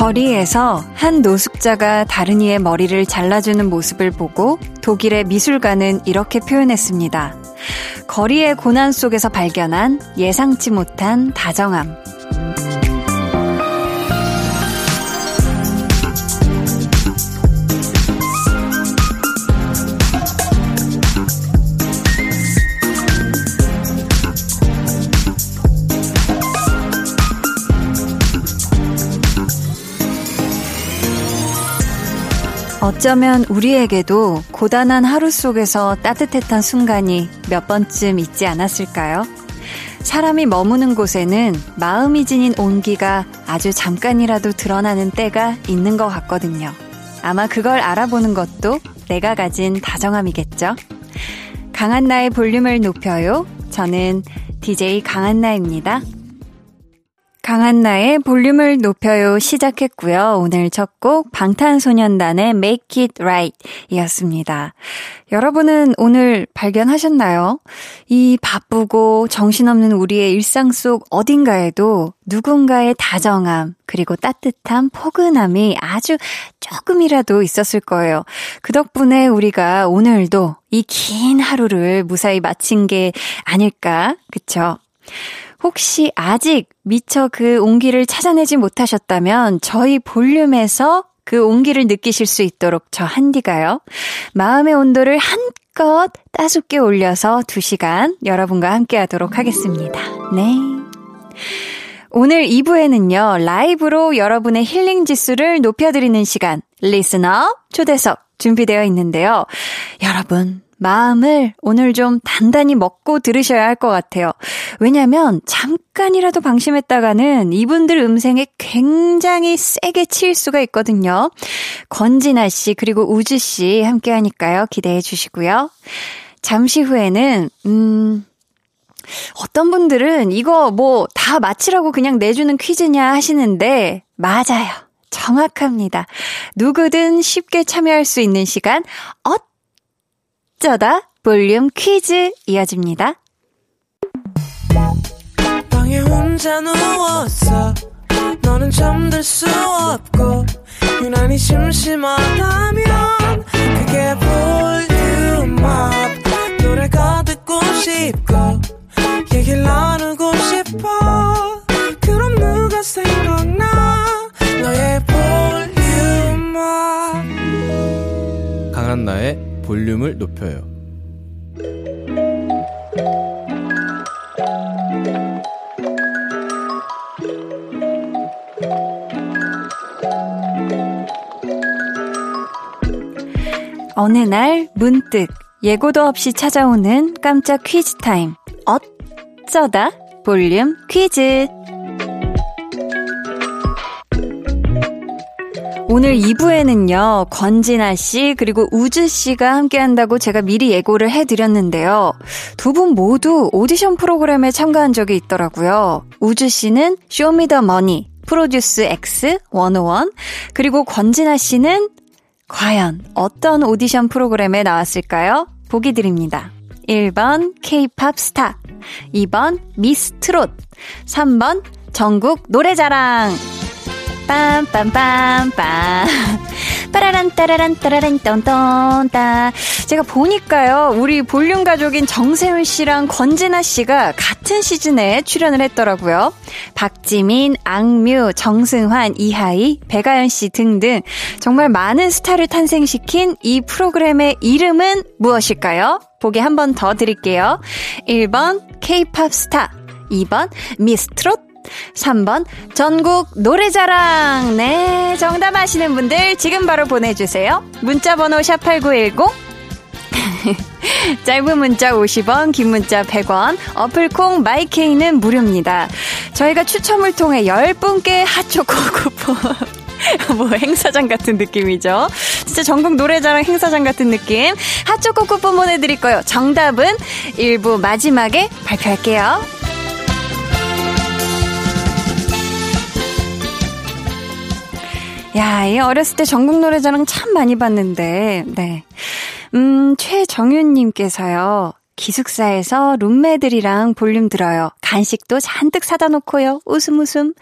거리에서 한 노숙자가 다른 이의 머리를 잘라주는 모습을 보고 독일의 미술가는 이렇게 표현했습니다. 거리의 고난 속에서 발견한 예상치 못한 다정함. 어쩌면 우리에게도 고단한 하루 속에서 따뜻했던 순간이 몇 번쯤 있지 않았을까요? 사람이 머무는 곳에는 마음이 지닌 온기가 아주 잠깐이라도 드러나는 때가 있는 것 같거든요. 아마 그걸 알아보는 것도 내가 가진 다정함이겠죠? 강한나의 볼륨을 높여요. 저는 DJ 강한나입니다. 강한나의 볼륨을 높여요 시작했고요. 오늘 첫 곡 방탄소년단의 Make It Right 이었습니다. 여러분은 오늘 발견하셨나요? 이 바쁘고 정신없는 우리의 일상 속 어딘가에도 누군가의 다정함, 그리고 따뜻한 포근함이 아주 조금이라도 있었을 거예요. 그 덕분에 우리가 오늘도 이 긴 하루를 무사히 마친 게 아닐까? 그쵸? 혹시 아직 미처 그 온기를 찾아내지 못하셨다면 저희 볼륨에서 그 온기를 느끼실 수 있도록 저 한디가요. 마음의 온도를 한껏 따숩게 올려서 2시간 여러분과 함께 하도록 하겠습니다. 네. 오늘 2부에는요, 라이브로 여러분의 힐링 지수를 높여드리는 시간, 리스너 초대석 준비되어 있는데요. 여러분, 마음을 오늘 좀 단단히 먹고 들으셔야 할 것 같아요. 왜냐면 잠깐이라도 방심했다가는 이분들 음생에 굉장히 세게 치일 수가 있거든요. 권진아 씨 그리고 우주 씨 함께 하니까요. 기대해 주시고요. 잠시 후에는 음 어떤 분들은 이거 뭐 다 맞히라고 그냥 내주는 퀴즈냐 하시는데 맞아요. 정확합니다. 누구든 쉽게 참여할 수 있는 시간 어 쩌다 볼륨 퀴즈 이어집니다. 얘기를 나누고 싶어. 그럼 누가 생 볼륨을 높여요 어느 날 문득 예고도 없이 찾아오는 깜짝 퀴즈 타임. 어쩌다 볼륨 퀴즈. 오늘 2부에는요, 권진아 씨, 그리고 우주 씨가 함께 한다고 제가 미리 예고를 해드렸는데요. 두 분 모두 오디션 프로그램에 참가한 적이 있더라고요. 우주 씨는 쇼미더머니, 프로듀스 X 101, 그리고 권진아 씨는 과연 어떤 오디션 프로그램에 나왔을까요? 보기 드립니다. 1번 K-팝 스타, 2번 미스 트롯, 3번 전국 노래자랑. 빰빰빰빰. 빠라란 따라란 따라란 떤떤따. 제가 보니까요, 우리 볼륨 가족인 정세운 씨랑 권진아 씨가 같은 시즌에 출연을 했더라고요. 박지민, 악뮤, 정승환, 이하이, 백아연 씨 등등 정말 많은 스타를 탄생시킨 이 프로그램의 이름은 무엇일까요? 보기 한 번 더 드릴게요. 1번 K-팝 스타, 2번 미스트롯 3번 전국 노래자랑. 네, 정답 아시는 분들 지금 바로 보내주세요. 문자번호 샵8910 짧은 문자 50원, 긴 문자 100원, 어플콩 마이케이는 무료입니다. 저희가 추첨을 통해 10분께 핫초코 쿠폰. 뭐 행사장 같은 느낌이죠. 진짜 전국 노래자랑 행사장 같은 느낌. 핫초코 쿠폰 보내드릴 거예요. 정답은 1부 마지막에 발표할게요. 야, 이 어렸을 때 전국 노래자랑 참 많이 봤는데, 네. 음, 최정윤님께서요. 기숙사에서 룸메들이랑 볼륨 들어요. 간식도 잔뜩 사다 놓고요. 웃음 웃음.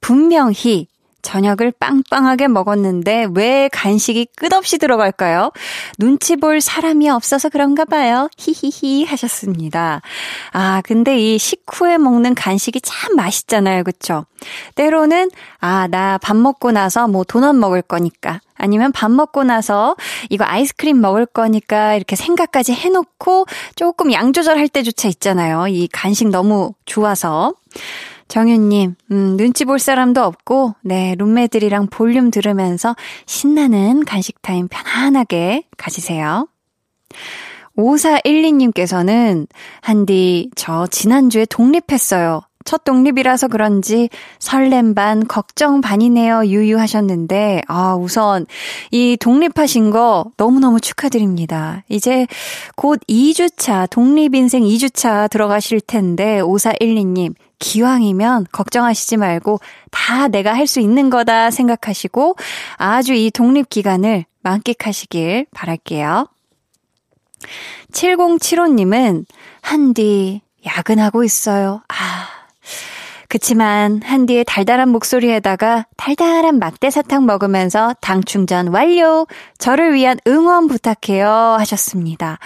분명히 저녁을 빵빵하게 먹었는데 왜 간식이 끝없이 들어갈까요? 눈치 볼 사람이 없어서 그런가 봐요. 히히히 하셨습니다. 아, 근데 이 식후에 먹는 간식이 참 맛있잖아요. 그쵸? 때로는, 아, 나 밥 먹고 나서 뭐 도넛 먹을 거니까. 아니면 밥 먹고 나서 이거 아이스크림 먹을 거니까 이렇게 생각까지 해놓고 조금 양 조절할 때조차 있잖아요. 이 간식 너무 좋아서. 정윤님, 음, 눈치 볼 사람도 없고, 네, 룸메들이랑 볼륨 들으면서 신나는 간식 타임 편안하게 가지세요. 5412님께서는, 한디, 저 지난주에 독립했어요. 첫 독립이라서 그런지 설렘 반, 걱정 반이네요. 유유하셨는데, 아, 우선 이 독립하신 거 너무너무 축하드립니다. 이제 곧 2주차, 독립인생 2주차 들어가실 텐데, 5412님, 기왕이면 걱정하시지 말고 다 내가 할 수 있는 거다 생각하시고 아주 이 독립 기간을 만끽하시길 바랄게요. 7075님은 한디 야근하고 있어요. 아, 그치만 한디의 달달한 목소리에다가 달달한 막대 사탕 먹으면서 당 충전 완료. 저를 위한 응원 부탁해요 하셨습니다.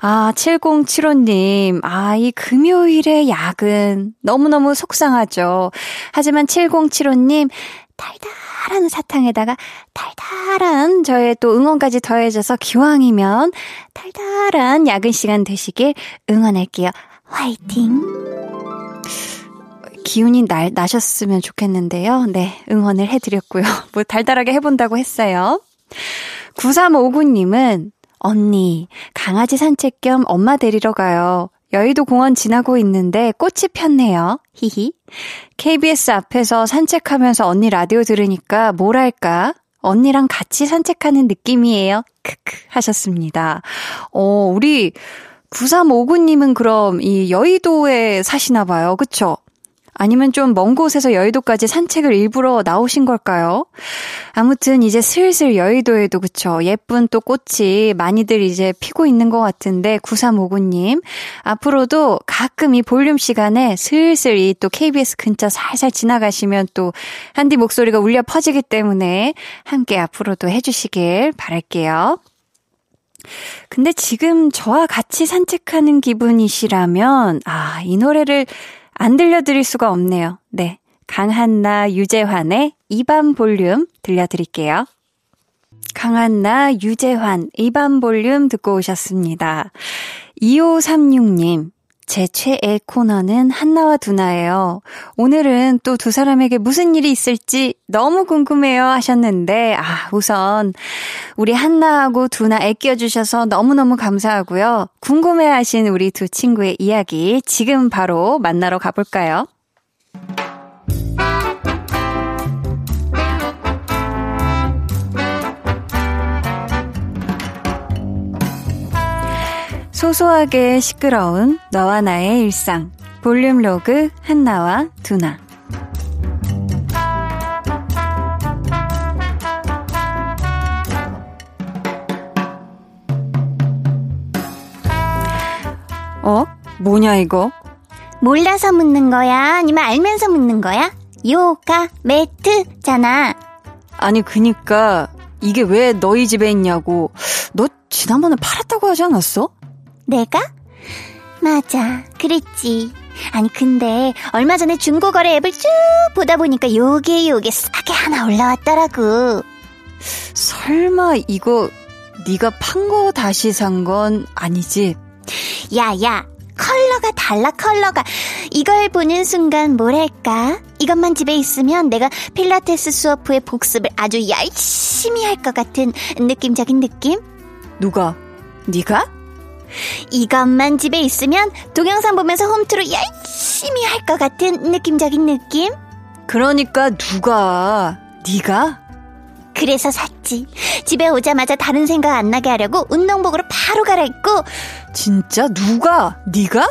아, 7075님. 아, 이 금요일의 야근 너무너무 속상하죠. 하지만 7075님 달달한 사탕에다가 달달한 저의 또 응원까지 더해져서 기왕이면 달달한 야근 시간 되시길 응원할게요. 화이팅! 기운이 날, 나셨으면 좋겠는데요. 네, 응원을 해드렸고요. 뭐 달달하게 해본다고 했어요. 9359님은 언니, 강아지 산책 겸 엄마 데리러 가요. 여의도 공원 지나고 있는데 꽃이 폈네요. 히히. KBS 앞에서 산책하면서 언니 라디오 들으니까 뭐랄까? 언니랑 같이 산책하는 느낌이에요. 크크 하셨습니다. 어, 우리 9359님은 그럼 이 여의도에 사시나 봐요. 그쵸? 아니면 좀 먼 곳에서 여의도까지 산책을 일부러 나오신 걸까요? 아무튼 이제 슬슬 여의도에도 그쵸. 예쁜 또 꽃이 많이들 이제 피고 있는 것 같은데 9359님 앞으로도 가끔 이 볼륨 시간에 슬슬 이 또 KBS 근처 살살 지나가시면 또 한디 목소리가 울려 퍼지기 때문에 함께 앞으로도 해주시길 바랄게요. 근데 지금 저와 같이 산책하는 기분이시라면, 아, 이 노래를 안 들려드릴 수가 없네요. 네. 강한나, 유재환의 이반 볼륨 들려드릴게요. 강한나, 유재환, 이반 볼륨 듣고 오셨습니다. 2536님, 제 최애 코너는 한나와 두나예요. 오늘은 또 두 사람에게 무슨 일이 있을지 너무 궁금해요 하셨는데, 아, 우선, 우리 한나하고 두나 애껴주셔서 너무너무 감사하고요. 궁금해 하신 우리 두 친구의 이야기 지금 바로 만나러 가볼까요? 소소하게 시끄러운 너와 나의 일상. 볼륨 로그 한나와 두나. 어? 뭐냐 이거? 몰라서 묻는 거야? 아니면 알면서 묻는 거야? 요가 매트잖아. 아니 그니까 이게 왜 너희 집에 있냐고. 너 지난번에 팔았다고 하지 않았어? 내가? 맞아, 그랬지. 아니, 근데 얼마 전에 중고거래 앱을 쭉 보다 보니까 요게 요게 싸게 하나 올라왔더라고. 설마 이거 네가 판 거 다시 산 건 아니지? 야, 야, 컬러가 달라, 컬러가. 이걸 보는 순간 뭐랄까? 이것만 집에 있으면 내가 필라테스 수업 후에 복습을 아주 열심히 할 것 같은 느낌적인 느낌? 누가? 네가? 이것만 집에 있으면 동영상 보면서 홈트로 열심히 할 것 같은 느낌적인 느낌? 그러니까 누가? 네가? 그래서 샀지. 집에 오자마자 다른 생각 안 나게 하려고 운동복으로 바로 갈아입고 진짜 누가? 네가?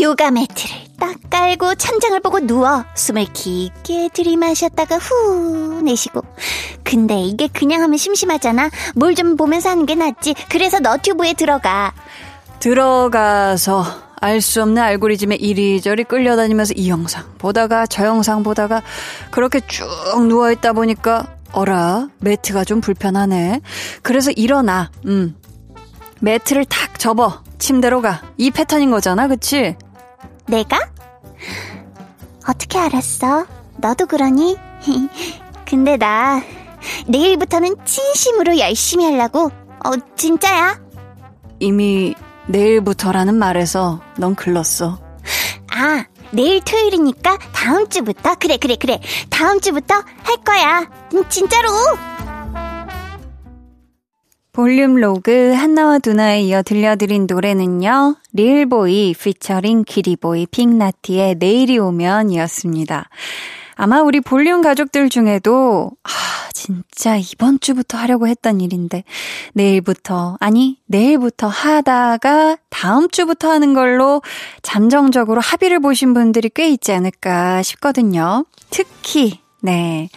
요가 매트를 딱 깔고 천장을 보고 누워 숨을 깊게 들이마셨다가 후 내쉬고. 근데 이게 그냥 하면 심심하잖아. 뭘 좀 보면서 하는 게 낫지. 그래서 너튜브에 들어가. 들어가서 알 수 없는 알고리즘에 이리저리 끌려다니면서 이 영상 보다가 저 영상 보다가 그렇게 쭉 누워있다 보니까 어라 매트가 좀 불편하네. 그래서 일어나. 음 매트를 탁 접어 침대로 가 이 패턴인 거잖아 그치? 내가? 어떻게 알았어? 너도 그러니? 근데 나 내일부터는 진심으로 열심히 하려고. 어, 진짜야? 이미 내일부터라는 말에서 넌 글렀어. 아, 내일 토요일이니까 다음 주부터? 그래, 그래, 그래. 다음 주부터 할 거야. 음, 진짜로. 볼륨 로그 한나와 두나에 이어 들려드린 노래는요. 릴보이 피처링 기리보이 빅나티의 내일이 오면 이었습니다. 아마 우리 볼륨 가족들 중에도 아 진짜 이번 주부터 하려고 했던 일인데 내일부터 아니 내일부터 하다가 다음 주부터 하는 걸로 잠정적으로 합의를 보신 분들이 꽤 있지 않을까 싶거든요. 특히 네.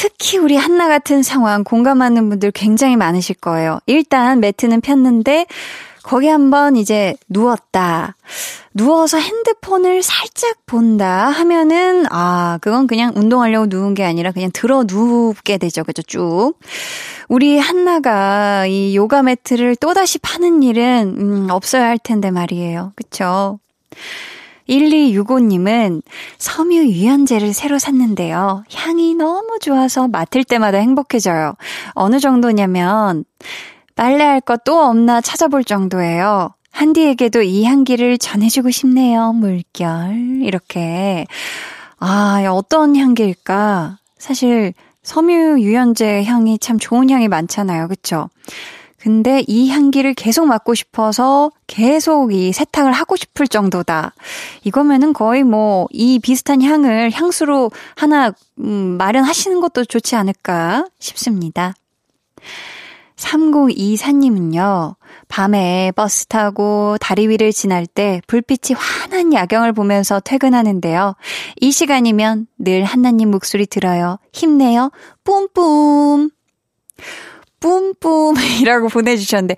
특히 우리 한나 같은 상황 공감하는 분들 굉장히 많으실 거예요. 일단 매트는 폈는데 거기 한번 이제 누웠다. 누워서 핸드폰을 살짝 본다 하면은 아, 그건 그냥 운동하려고 누운 게 아니라 그냥 들어 눕게 되죠. 그죠? 쭉. 우리 한나가 이 요가 매트를 또다시 파는 일은 음, 없어야 할 텐데 말이에요. 그쵸? 1265님은 섬유 유연제를 새로 샀는데요. 향이 너무 좋아서 맡을 때마다 행복해져요. 어느 정도냐면 빨래할 것 또 없나 찾아볼 정도예요. 한디에게도 이 향기를 전해주고 싶네요. 물결. 이렇게. 아, 어떤 향기일까? 사실 섬유 유연제 향이 참 좋은 향이 많잖아요. 그쵸? 근데 이 향기를 계속 맡고 싶어서 계속 이 세탁을 하고 싶을 정도다. 이거면은 거의 뭐 이 비슷한 향을 향수로 하나 음, 마련하시는 것도 좋지 않을까 싶습니다. 3024님은요, 밤에 버스 타고 다리 위를 지날 때 불빛이 환한 야경을 보면서 퇴근하는데요. 이 시간이면 늘 한나님 목소리 들어요. 힘내요. 뿜뿜. 뿜뿜이라고 보내주셨는데,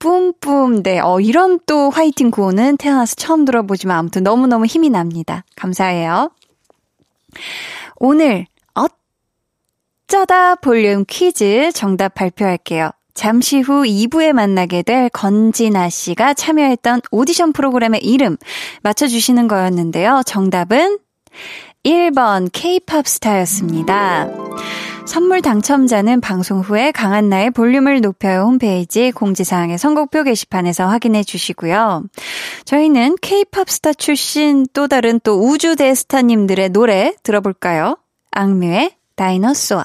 뿜뿜. 네, 어, 이런 또 화이팅 구호는 태어나서 처음 들어보지만 아무튼 너무너무 힘이 납니다. 감사해요. 오늘 어쩌다 볼륨 퀴즈 정답 발표할게요. 잠시 후 2부에 만나게 될 건진아 씨가 참여했던 오디션 프로그램의 이름 맞춰주시는 거였는데요. 정답은 1번 K-팝 스타였습니다. 선물 당첨자는 방송 후에 강한나의 볼륨을 높여요 홈페이지 공지사항의 선곡표 게시판에서 확인해 주시고요. 저희는 K-팝 스타 출신 또 다른 또 우주 대 스타님들의 노래 들어볼까요? 악뮤의 다이너소아.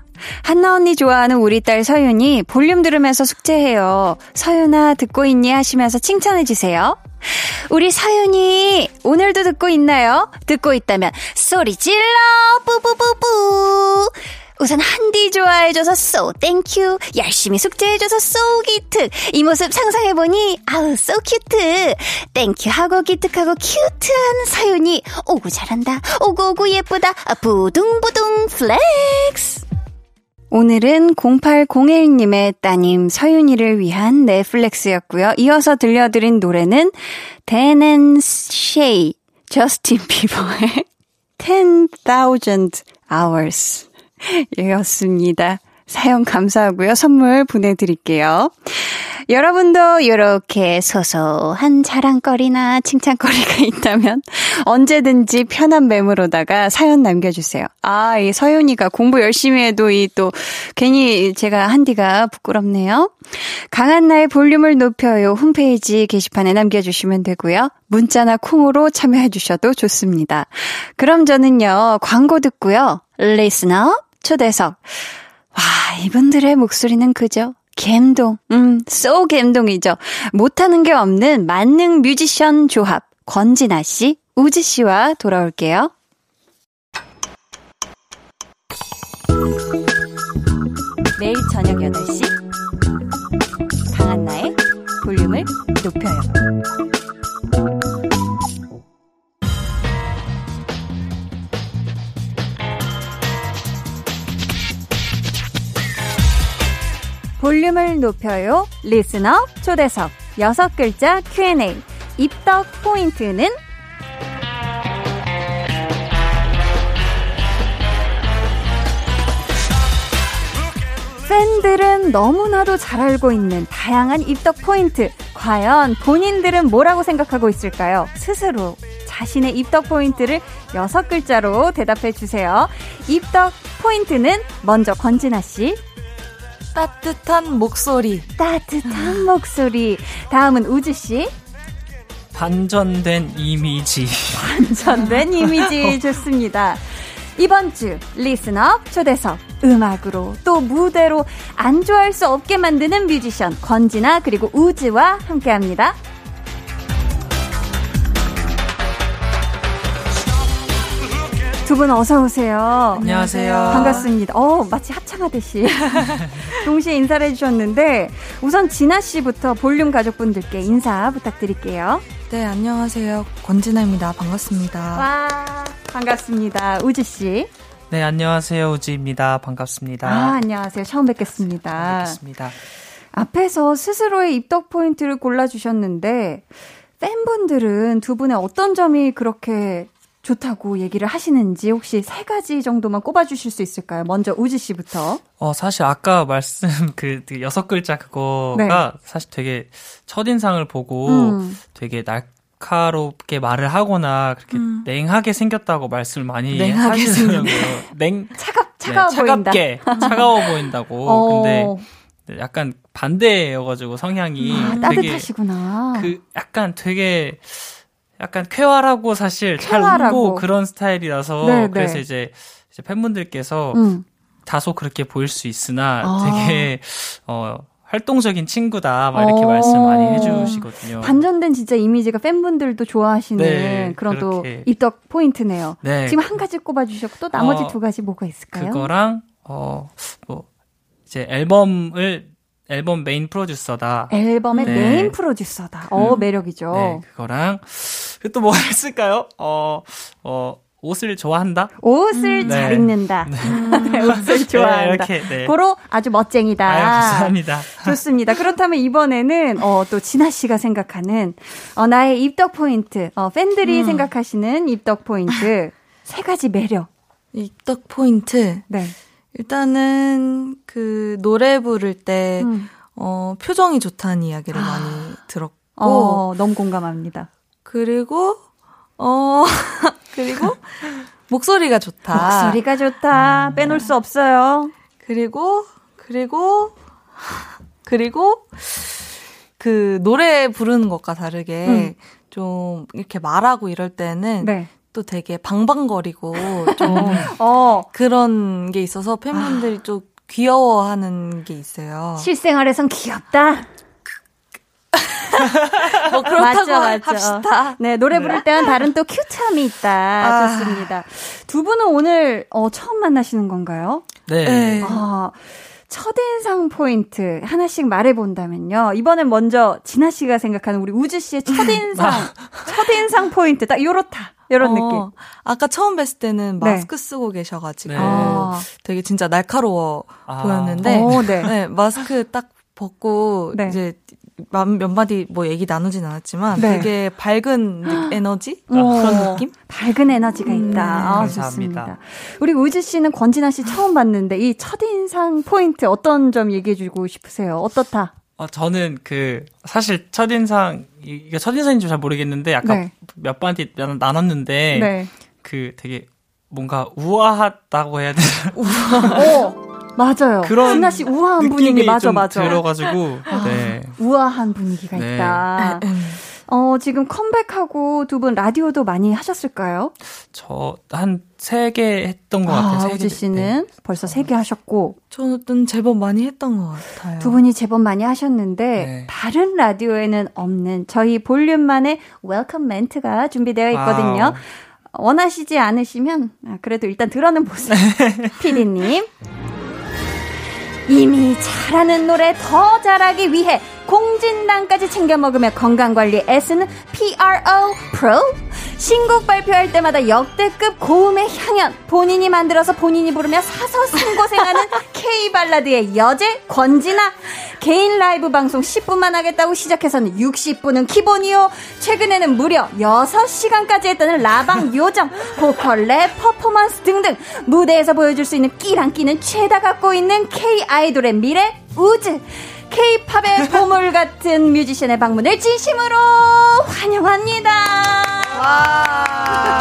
한나 언니 좋아하는 우리 딸 서윤이 볼륨 들으면서 숙제해요. 서윤아, 듣고 있니? 하시면서 칭찬해주세요. 우리 서윤이, 오늘도 듣고 있나요? 듣고 있다면, 소리 질러! 뿌뿌뿌뿌! 우선 한디 좋아해줘서 so thank you 열심히 숙제해줘서 so 기특 이 모습 상상해보니 아우 so cute thank you 하고 기특하고 cute한 서윤이 오구 잘한다 오구 오구 예쁘다 부둥부둥 flex 오늘은 0801님의 따님 서윤이를 위한 네, flex였고요. 이어서 들려드린 노래는 Dan + Shay, 저스틴 비버의 10,000 Hours 예였습니다. 사연 감사하고요. 선물 보내드릴게요. 여러분도 이렇게 소소한 자랑거리나 칭찬거리가 있다면 언제든지 편한 메모로다가 사연 남겨주세요. 아, 이 서윤이가 공부 열심히 해도 이 또 괜히 제가 한디가 부끄럽네요. 강한 나의 볼륨을 높여요. 홈페이지 게시판에 남겨주시면 되고요. 문자나 콩으로 참여해 주셔도 좋습니다. 그럼 저는요, 광고 듣고요. 리스너 초대석. 와, 이분들의 목소리는 그죠? 갬동, 음, 쏘 갬동이죠. 못하는 게 없는 만능 뮤지션 조합, 권진아 씨, 우지 씨와 돌아올게요. 매일 저녁 8시, 강한나의 볼륨을 높여요. 볼륨을 높여요. 리스너 초대석 여섯 글자 Q&A 입덕 포인트는 팬들은 너무나도 잘 알고 있는 다양한 입덕 포인트. 과연 본인들은 뭐라고 생각하고 있을까요? 스스로 자신의 입덕 포인트를 여섯 글자로 대답해 주세요. 입덕 포인트는 먼저 권진아 씨. 따뜻한 목소리. 따뜻한 목소리. 다음은 우주 씨. 반전된 이미지. 반전된 이미지 좋습니다. 이번 주 리스너 초대석 음악으로 또 무대로 안 좋아할 수 없게 만드는 뮤지션 권진아 그리고 우즈와 함께합니다. 두 분 어서 오세요. 안녕하세요. 반갑습니다. 어, 마치 합창하듯이 동시에 인사를 해주셨는데 우선 진아 씨부터 볼륨 가족분들께 인사 부탁드릴게요. 네, 안녕하세요. 권진아입니다. 반갑습니다. 와, 반갑습니다. 우지 씨. 네, 안녕하세요. 우지입니다. 반갑습니다. 아, 안녕하세요. 처음 뵙겠습니다. 반갑습니다. 앞에서 스스로의 입덕 포인트를 골라주셨는데, 팬분들은 두 분의 어떤 점이 그렇게 좋다고 얘기를 하시는지 혹시 세 가지 정도만 꼽아주실 수 있을까요? 먼저 우지 씨부터. 어, 사실 아까 말씀 그, 그 여섯 글자 그거가 네. 사실 되게 첫 인상을 보고 음. 되게 날카롭게 말을 하거나 그렇게 음. 냉하게 생겼다고 말씀을 많이 냉하게 하시더라고요. 냉, 차갑, 차가워 네, 보인다. 차갑게, 차가워 보인다고. 어, 근데 약간 반대여가지고 성향이 아, 되게 따뜻하시구나. 그 약간 되게 약간 쾌활하고 사실 잘 쾌활하고. 웃고 그런 스타일이라서 네, 그래서 네. 이제, 이제 팬분들께서 음. 다소 그렇게 보일 수 있으나 아. 되게 어 활동적인 친구다 막 이렇게 어. 말씀 많이 해주시거든요. 반전된 진짜 이미지가 팬분들도 좋아하시는 네, 그런 또 그렇게. 입덕 포인트네요. 네, 지금 한 가지 꼽아주셨고 또 나머지 어, 두 가지 뭐가 있을까요? 그거랑 어뭐 이제 앨범을 앨범 메인 프로듀서다. 앨범의 네. 메인 프로듀서다. 어, 음. 매력이죠. 네, 그거랑 그리고 또 뭐가 있을까요? 어, 어, 옷을 좋아한다? 옷을 음. 잘 네. 입는다. 네, 옷을 네, 좋아한다. 이렇게, 네. 고로 아주 멋쟁이다. 아유, 감사합니다. 좋습니다. 그렇다면 이번에는 어, 또 진아 씨가 생각하는 어, 나의 입덕 포인트, 어, 팬들이 음. 생각하시는 입덕 포인트 세 가지 매력. 입덕 포인트. 네. 일단은 그 노래 부를 때, 음. 어, 표정이 좋다는 이야기를 많이 들었고, 어, 너무 공감합니다. 그리고, 어, 그리고 목소리가 좋다. 목소리가 좋다. 빼놓을 수 없어요. 그리고, 그리고, 그리고, 그 노래 부르는 것과 다르게 좀 이렇게 말하고 이럴 때는 네. 또 되게 방방거리고 좀 어, 그런 게 있어서 팬분들이 좀 귀여워하는 게 있어요. 실생활에선 귀엽다. 뭐 그렇다고 맞죠, 맞죠. 합시다. 네, 노래 부를 때는 다른 또 큐트함이 있다. 아. 좋습니다. 두 분은 오늘 어, 처음 만나시는 건가요? 네. 네. 아, 첫인상 포인트 하나씩 말해본다면요. 이번엔 먼저 진아 씨가 생각하는 우리 우주 씨의 첫인상, 첫인상 포인트 딱 요렇다. 요런 어, 느낌. 아까 처음 뵀을 때는 네. 마스크 쓰고 계셔가지고 네. 아. 되게 진짜 날카로워 아. 보였는데 어, 네. 네, 마스크 딱 벗고 네. 이제 몇, 몇 마디 뭐 얘기 나누진 않았지만 네. 되게 밝은 느- 에너지 어, 그런 느낌? 밝은 에너지가 음, 있다. 아, 감사합니다. 좋습니다. 우리 우지 씨는 권진아 씨 처음 봤는데 이 첫인상 포인트 어떤 점 얘기해 주고 싶으세요? 어떻다? 어, 저는 그 사실 첫인상 이게 첫인상인지 잘 모르겠는데 아까 네. 몇 나- 나눴는데 네. 그 되게 뭔가 우아하다고 해야 되나 어, 맞아요. 그런 씨 우아한 분위기 맞아 좀 맞아. 들어가지고 네. 우아한 분위기가 네. 있다. 어, 지금 컴백하고 두 분 라디오도 많이 하셨을까요? 저 한 세 개 했던 것 같아요. 아, 세 개. 우즈 씨는 벌써 세개 하셨고 저는 제법 많이 했던 것 같아요. 두 분이 제법 많이 하셨는데 네. 다른 라디오에는 없는 저희 볼륨만의 welcome 멘트가 준비되어 있거든요. 와우. 원하시지 않으시면 아, 그래도 일단 들어는 보세요. 피디님. 이미 잘하는 노래 더 잘하기 위해 공진단까지 챙겨 먹으며 건강관리 애쓰는 PRO 프로 신곡 발표할 때마다 역대급 고음의 향연. 본인이 만들어서 본인이 부르며 사서 생고생하는 K-발라드의 여제 권진아. 개인 라이브 방송 10분만 하겠다고 시작해서는 60분은 기본이요 최근에는 무려 6시간까지 했다는 라방 요정 보컬 랩 퍼포먼스 등등 무대에서 보여줄 수 있는 끼랑 끼는 죄다 갖고 있는 K-아이돌의 미래 우즈 K-팝의 보물 같은 뮤지션의 방문을 진심으로 환영합니다.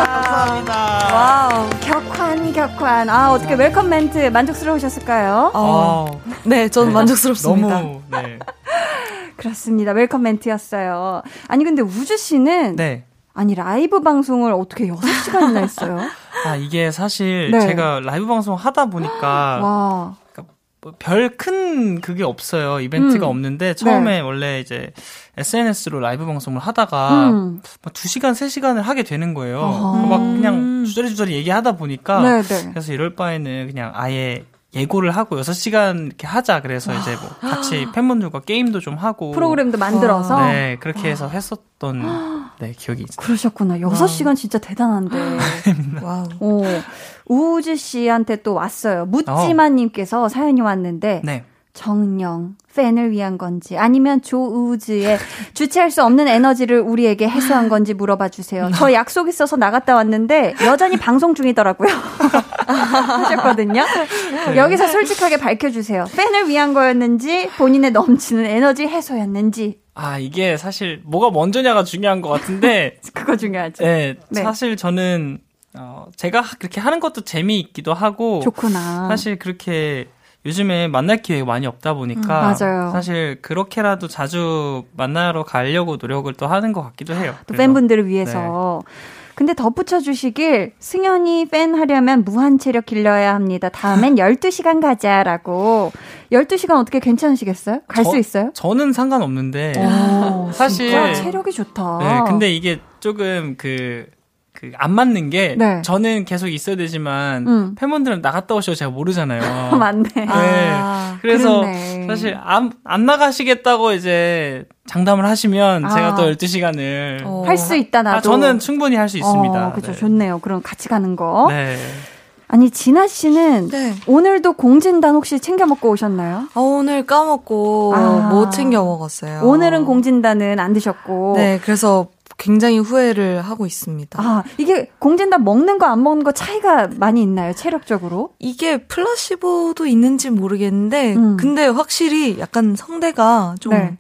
감사합니다. 와우. 격환 격환. 아 어떻게 welcome 멘트 만족스러우셨을까요? 어, 네, 저는 만족스럽습니다. 너무 네. 그렇습니다. welcome 멘트였어요. 아니 근데 우즈 씨는 네. 아니 라이브 방송을 어떻게 6시간이나 했어요? 아 이게 사실 네. 제가 라이브 방송 하다 보니까 와. 뭐 별 큰 그게 없어요. 이벤트가 음. 없는데 처음에 원래 이제 SNS로 라이브 방송을 하다가 음. 막 2시간, 3시간을 하게 되는 거예요. 어허. 막 그냥 주저리주저리 얘기하다 보니까 네, 네. 그래서 이럴 바에는 그냥 아예 예고를 하고 6시간 이렇게 하자. 그래서 이제 뭐 같이 팬분들과 게임도 좀 하고 프로그램도 만들어서 네, 그렇게 해서 했었던 네, 기억이 있어요. 그러셨구나. 6시간 진짜 대단한데. 와우. 어. 우즈 씨한테 또 왔어요. 묻지마 님께서 사연이 왔는데 네. 정녕 팬을 위한 건지 아니면 조우즈의 주체할 수 없는 에너지를 우리에게 해소한 건지 물어봐 주세요. 저 약속 있어서 나갔다 왔는데 여전히 방송 중이더라고요. 하셨거든요. 여기서 솔직하게 밝혀주세요. 팬을 위한 거였는지 본인의 넘치는 에너지 해소였는지 아, 이게 사실 뭐가 먼저냐가 중요한 것 같은데 그거 중요하죠. 네, 네. 사실 저는 어, 제가 하- 그렇게 하는 것도 재미있기도 하고 좋구나. 사실 그렇게 요즘에 만날 기회가 많이 없다 보니까 음, 맞아요. 사실 그렇게라도 자주 만나러 가려고 노력을 또 하는 것 같기도 해요. 또 그래서 팬분들을 위해서. 근데 덧붙여 주시길 승현이 팬 하려면 무한 체력 길러야 합니다. 다음엔 12시간 가자라고. 12시간 어떻게 괜찮으시겠어요? 갈수 저- 있어요? 저는 상관없는데 오, 사실- 진짜 체력이 좋다. 네, 근데 이게 조금 그, 그, 안 맞는 게, 네. 저는 계속 있어야 되지만, 음. 팬분들은 나갔다 오셔도 제가 모르잖아요. 맞네. 아, 그래서 그렇네. 사실 안, 안 나가시겠다고 이제 장담을 하시면 아. 제가 또 12시간을. 어. 할수 있다 나도. 아, 저는 충분히 할 수 있습니다. 어, 그죠. 네. 좋네요. 그럼 같이 가는 거. 네. 아니 진아 씨는 네. 오늘도 공진단 혹시 챙겨 먹고 오셨나요? 아, 오늘 까먹고 아. 못 챙겨 먹었어요. 오늘은 공진단은 안 드셨고. 네, 그래서 굉장히 후회를 하고 있습니다. 아 이게 공진단 먹는 거 안 먹는 거 차이가 많이 있나요? 체력적으로? 이게 플라시보도 있는지 모르겠는데, 음. 근데 확실히 약간 성대가 좀 네.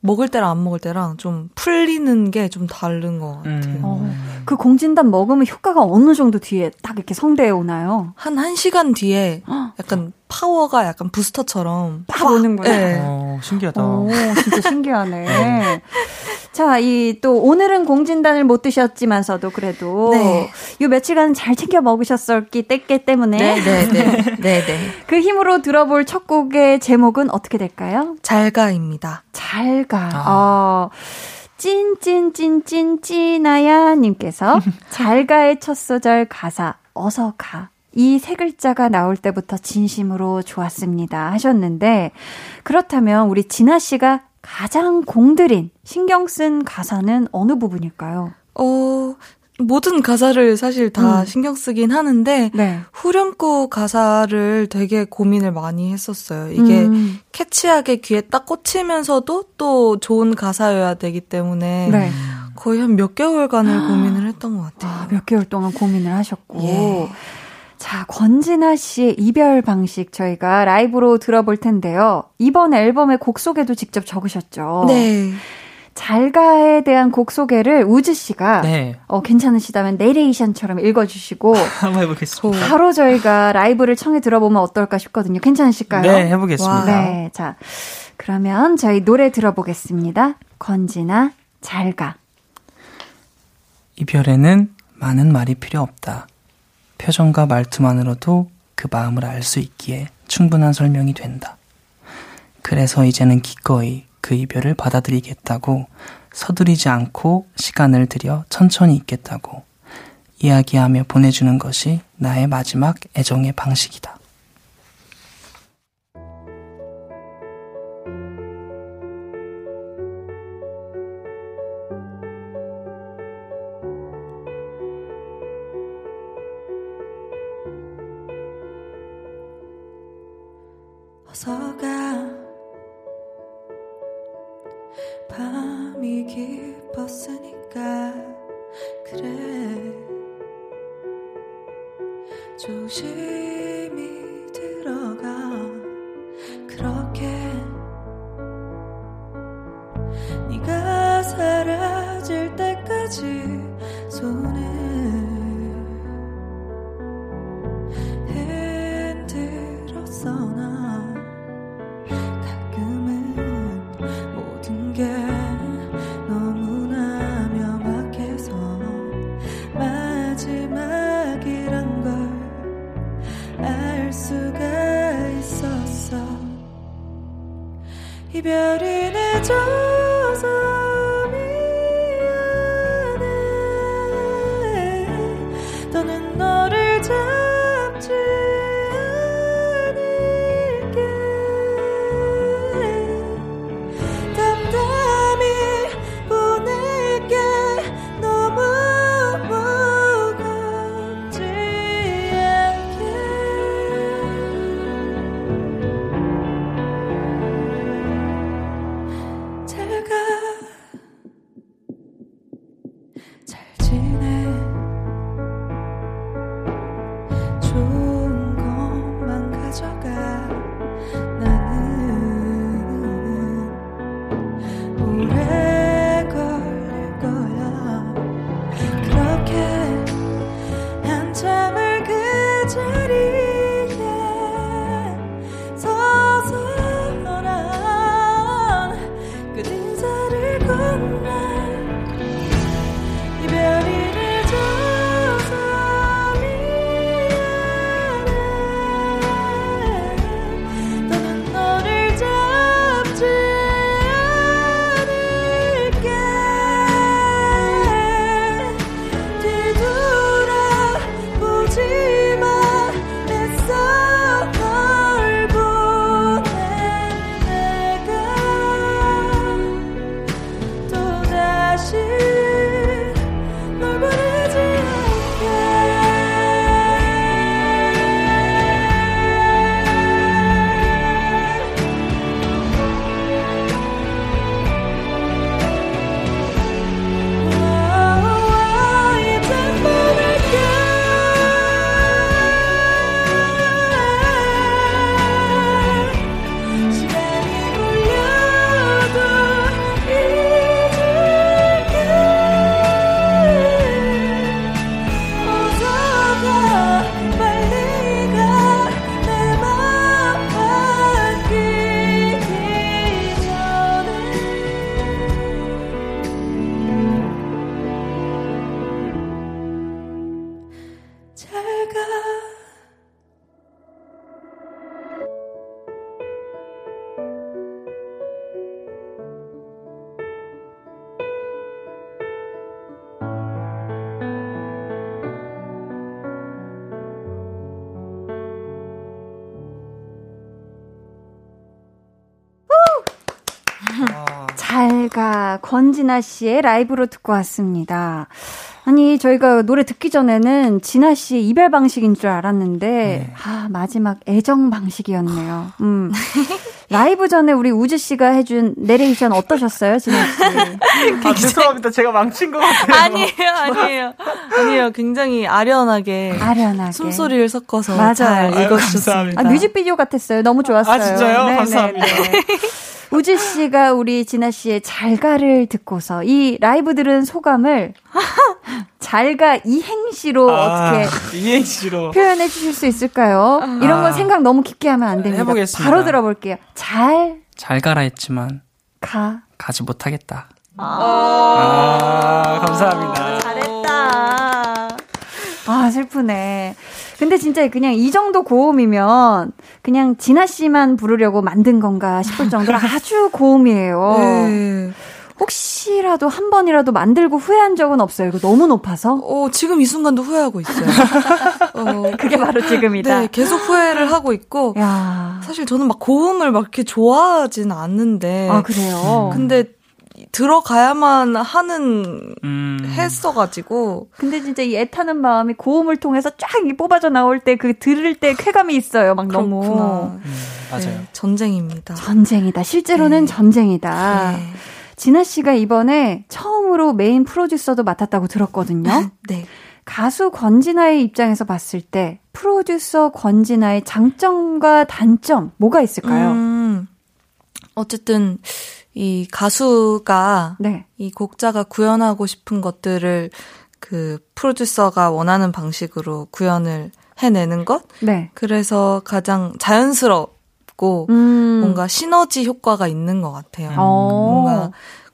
먹을 때랑 안 먹을 때랑 좀 풀리는 게 좀 다른 것 같아요. 음. 어, 그 공진단 먹으면 효과가 어느 정도 뒤에 딱 이렇게 성대에 오나요? 한 1시간 뒤에 약간 파워가 약간 부스터처럼 딱 오는구나. 네. 어, 신기하다. 오, 진짜 신기하네. 자, 이 또 오늘은 공진단을 못 드셨지만서도 그래도 네. 요 며칠간 잘 챙겨 먹으셨었기 때기 때문에 네, 네, 네. 네, 네. 그 힘으로 들어볼 첫 곡의 제목은 어떻게 될까요? 잘가입니다. 잘 가. 아. 어. 찐찐찐찐 찐아야 님께서 잘 가의 첫 소절 가사 어서 가. 이 세 글자가 나올 때부터 진심으로 좋았습니다 하셨는데 그렇다면 우리 진아 씨가 가장 공들인 신경 쓴 가사는 어느 부분일까요? 어, 모든 가사를 사실 다 음. 신경 쓰긴 하는데 네. 후렴구 가사를 되게 고민을 많이 했었어요. 이게 음. catchy하게 귀에 딱 꽂히면서도 또 좋은 가사여야 되기 때문에 네. 거의 한 몇 개월간을 고민을 했던 것 같아요. 아, 몇 개월 동안 고민을 하셨고. 예. 자, 권진아 씨의 이별 방식 저희가 라이브로 들어볼 텐데요. 이번 앨범의 곡 소개도 직접 적으셨죠. 네. 잘가에 대한 곡 소개를 우즈 씨가 네. 어, 괜찮으시다면 내레이션처럼 읽어주시고 한번 해보겠습니다. 바로 저희가 라이브를 청해 들어보면 어떨까 싶거든요. 괜찮으실까요? 네, 해보겠습니다. 네, 자 그러면 저희 노래 들어보겠습니다. 권진아 잘가. 이별에는 많은 말이 필요 없다. 표정과 말투만으로도 그 마음을 알 수 있기에 충분한 설명이 된다. 그래서 이제는 기꺼이 그 이별을 받아들이겠다고 서두르지 않고 시간을 들여 천천히 있겠다고 이야기하며 보내주는 것이 나의 마지막 애정의 방식이다. 이별이 늦어 아, 잘가 권진아 씨의 라이브로 듣고 왔습니다. 아니, 저희가 노래 듣기 전에는 진아 씨의 이별 방식인 줄 알았는데, 네. 아, 마지막 애정 방식이었네요. 음. 라이브 전에 우리 우주 씨가 해준 내레이션 어떠셨어요, 진아 씨? 아, 죄송합니다. 제가 망친 것 같아요. 아니에요, 아니에요. 아니에요. 굉장히 아련하게 아련하게. 숨소리를 섞어서 맞아요. 잘 아유, 읽어주셨습니다. 감사합니다. 아, 뮤직비디오 같았어요. 너무 좋았어요. 아, 진짜요? 네, 감사합니다. 네, 네. 우지 씨가 우리 진아 씨의 잘가를 듣고서 이 라이브 들은 소감을 잘가 이행시로 어떻게 이행시로. 표현해 주실 수 있을까요? 이런 건 아. 생각 너무 깊게 하면 안 됩니다. 해보겠습니다. 바로 들어볼게요. 잘 잘 가라 했지만 가. 가지 못하겠다. 아, 감사합니다. 잘했다. 아, 슬프네. 근데 진짜 그냥 이 정도 고음이면 그냥 진아 씨만 부르려고 만든 건가 싶을 정도로 아주 고음이에요. 네. 혹시라도 한 번이라도 만들고 후회한 적은 없어요. 이거 너무 높아서. 어, 지금 이 순간도 후회하고 있어요. 어, 그게 바로 지금이다. 네, 계속 후회를 하고 있고. 야. 사실 저는 막 고음을 막 이렇게 좋아하진 않는데. 아, 그래요? 근데 들어가야만 하는 음. 했어가지고. 근데 진짜 이 애타는 마음이 고음을 통해서 쫙이 뽑아져 나올 때 그 들을 때 쾌감이 있어요. 막 너무. 그렇구나. 음, 맞아요. 네, 전쟁입니다. 전쟁이다. 실제로는 네. 전쟁이다. 네. 진아 씨가 이번에 처음으로 메인 프로듀서도 맡았다고 들었거든요. 네. 가수 권진아의 입장에서 봤을 때 프로듀서 권진아의 장점과 단점 뭐가 있을까요? 음, 어쨌든 이 가수가 네. 이 곡자가 구현하고 싶은 것들을 그 프로듀서가 원하는 방식으로 구현을 해내는 것. 네. 그래서 가장 자연스럽고 음. 뭔가 시너지 효과가 있는 것 같아요. 어. 뭔가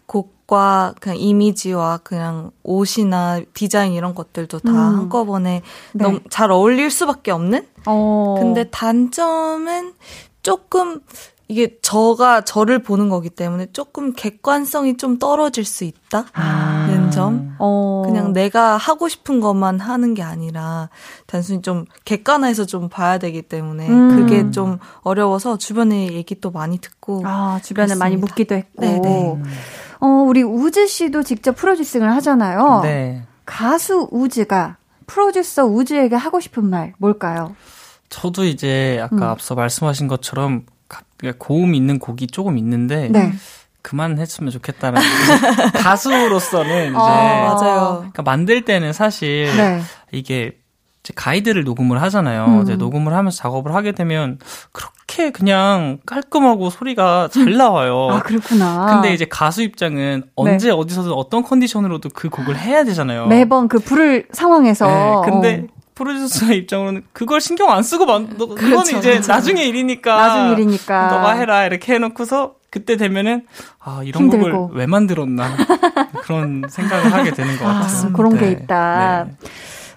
곡과 그냥 이미지와 그냥 옷이나 디자인 이런 것들도 다 음. 한꺼번에 네. 너무 잘 어울릴 수밖에 없는? 어. 근데 단점은 조금 이게 저가 저를 보는 거기 때문에 조금 객관성이 좀 떨어질 수 있다는 아. 점. 어. 그냥 내가 하고 싶은 것만 하는 게 아니라 단순히 좀 객관화해서 좀 봐야 되기 때문에 음. 그게 좀 어려워서 주변에 얘기 또 많이 듣고 아, 주변에 그렇습니다. 많이 묻기도 했고. 네네. 어, 우리 우즈 씨도 직접 프로듀싱을 하잖아요. 네. 가수 우즈가 프로듀서 우즈에게 하고 싶은 말 뭘까요? 저도 이제 아까 음. 앞서 말씀하신 것처럼 가- 고음 있는 곡이 조금 있는데 네. 그만했으면 좋겠다는 가수로서는 이제 어, 맞아요. 그러니까 만들 때는 사실 네. 이게 가이드를 녹음을 하잖아요. 음. 이제 녹음을 하면서 작업을 하게 되면 그렇게 그냥 깔끔하고 소리가 잘 나와요. 아, 그렇구나. 근데 이제 가수 입장은 언제 어디서든 어떤 컨디션으로도 그 곡을 해야 되잖아요. 매번 그 부를 상황에서. 네, 근데 어, 프로듀서 입장으로는 그걸 신경 안 쓰고 만, 너, 그건 그렇죠, 이제 그렇죠. 나중에 일이니까. 나중 일이니까. 너가 해라 이렇게 해놓고서 그때 되면은 아 이런 힘들고. 곡을 왜 만들었나 그런 생각을 하게 되는 것 아, 같아요. 그런 게 네, 있다. 네.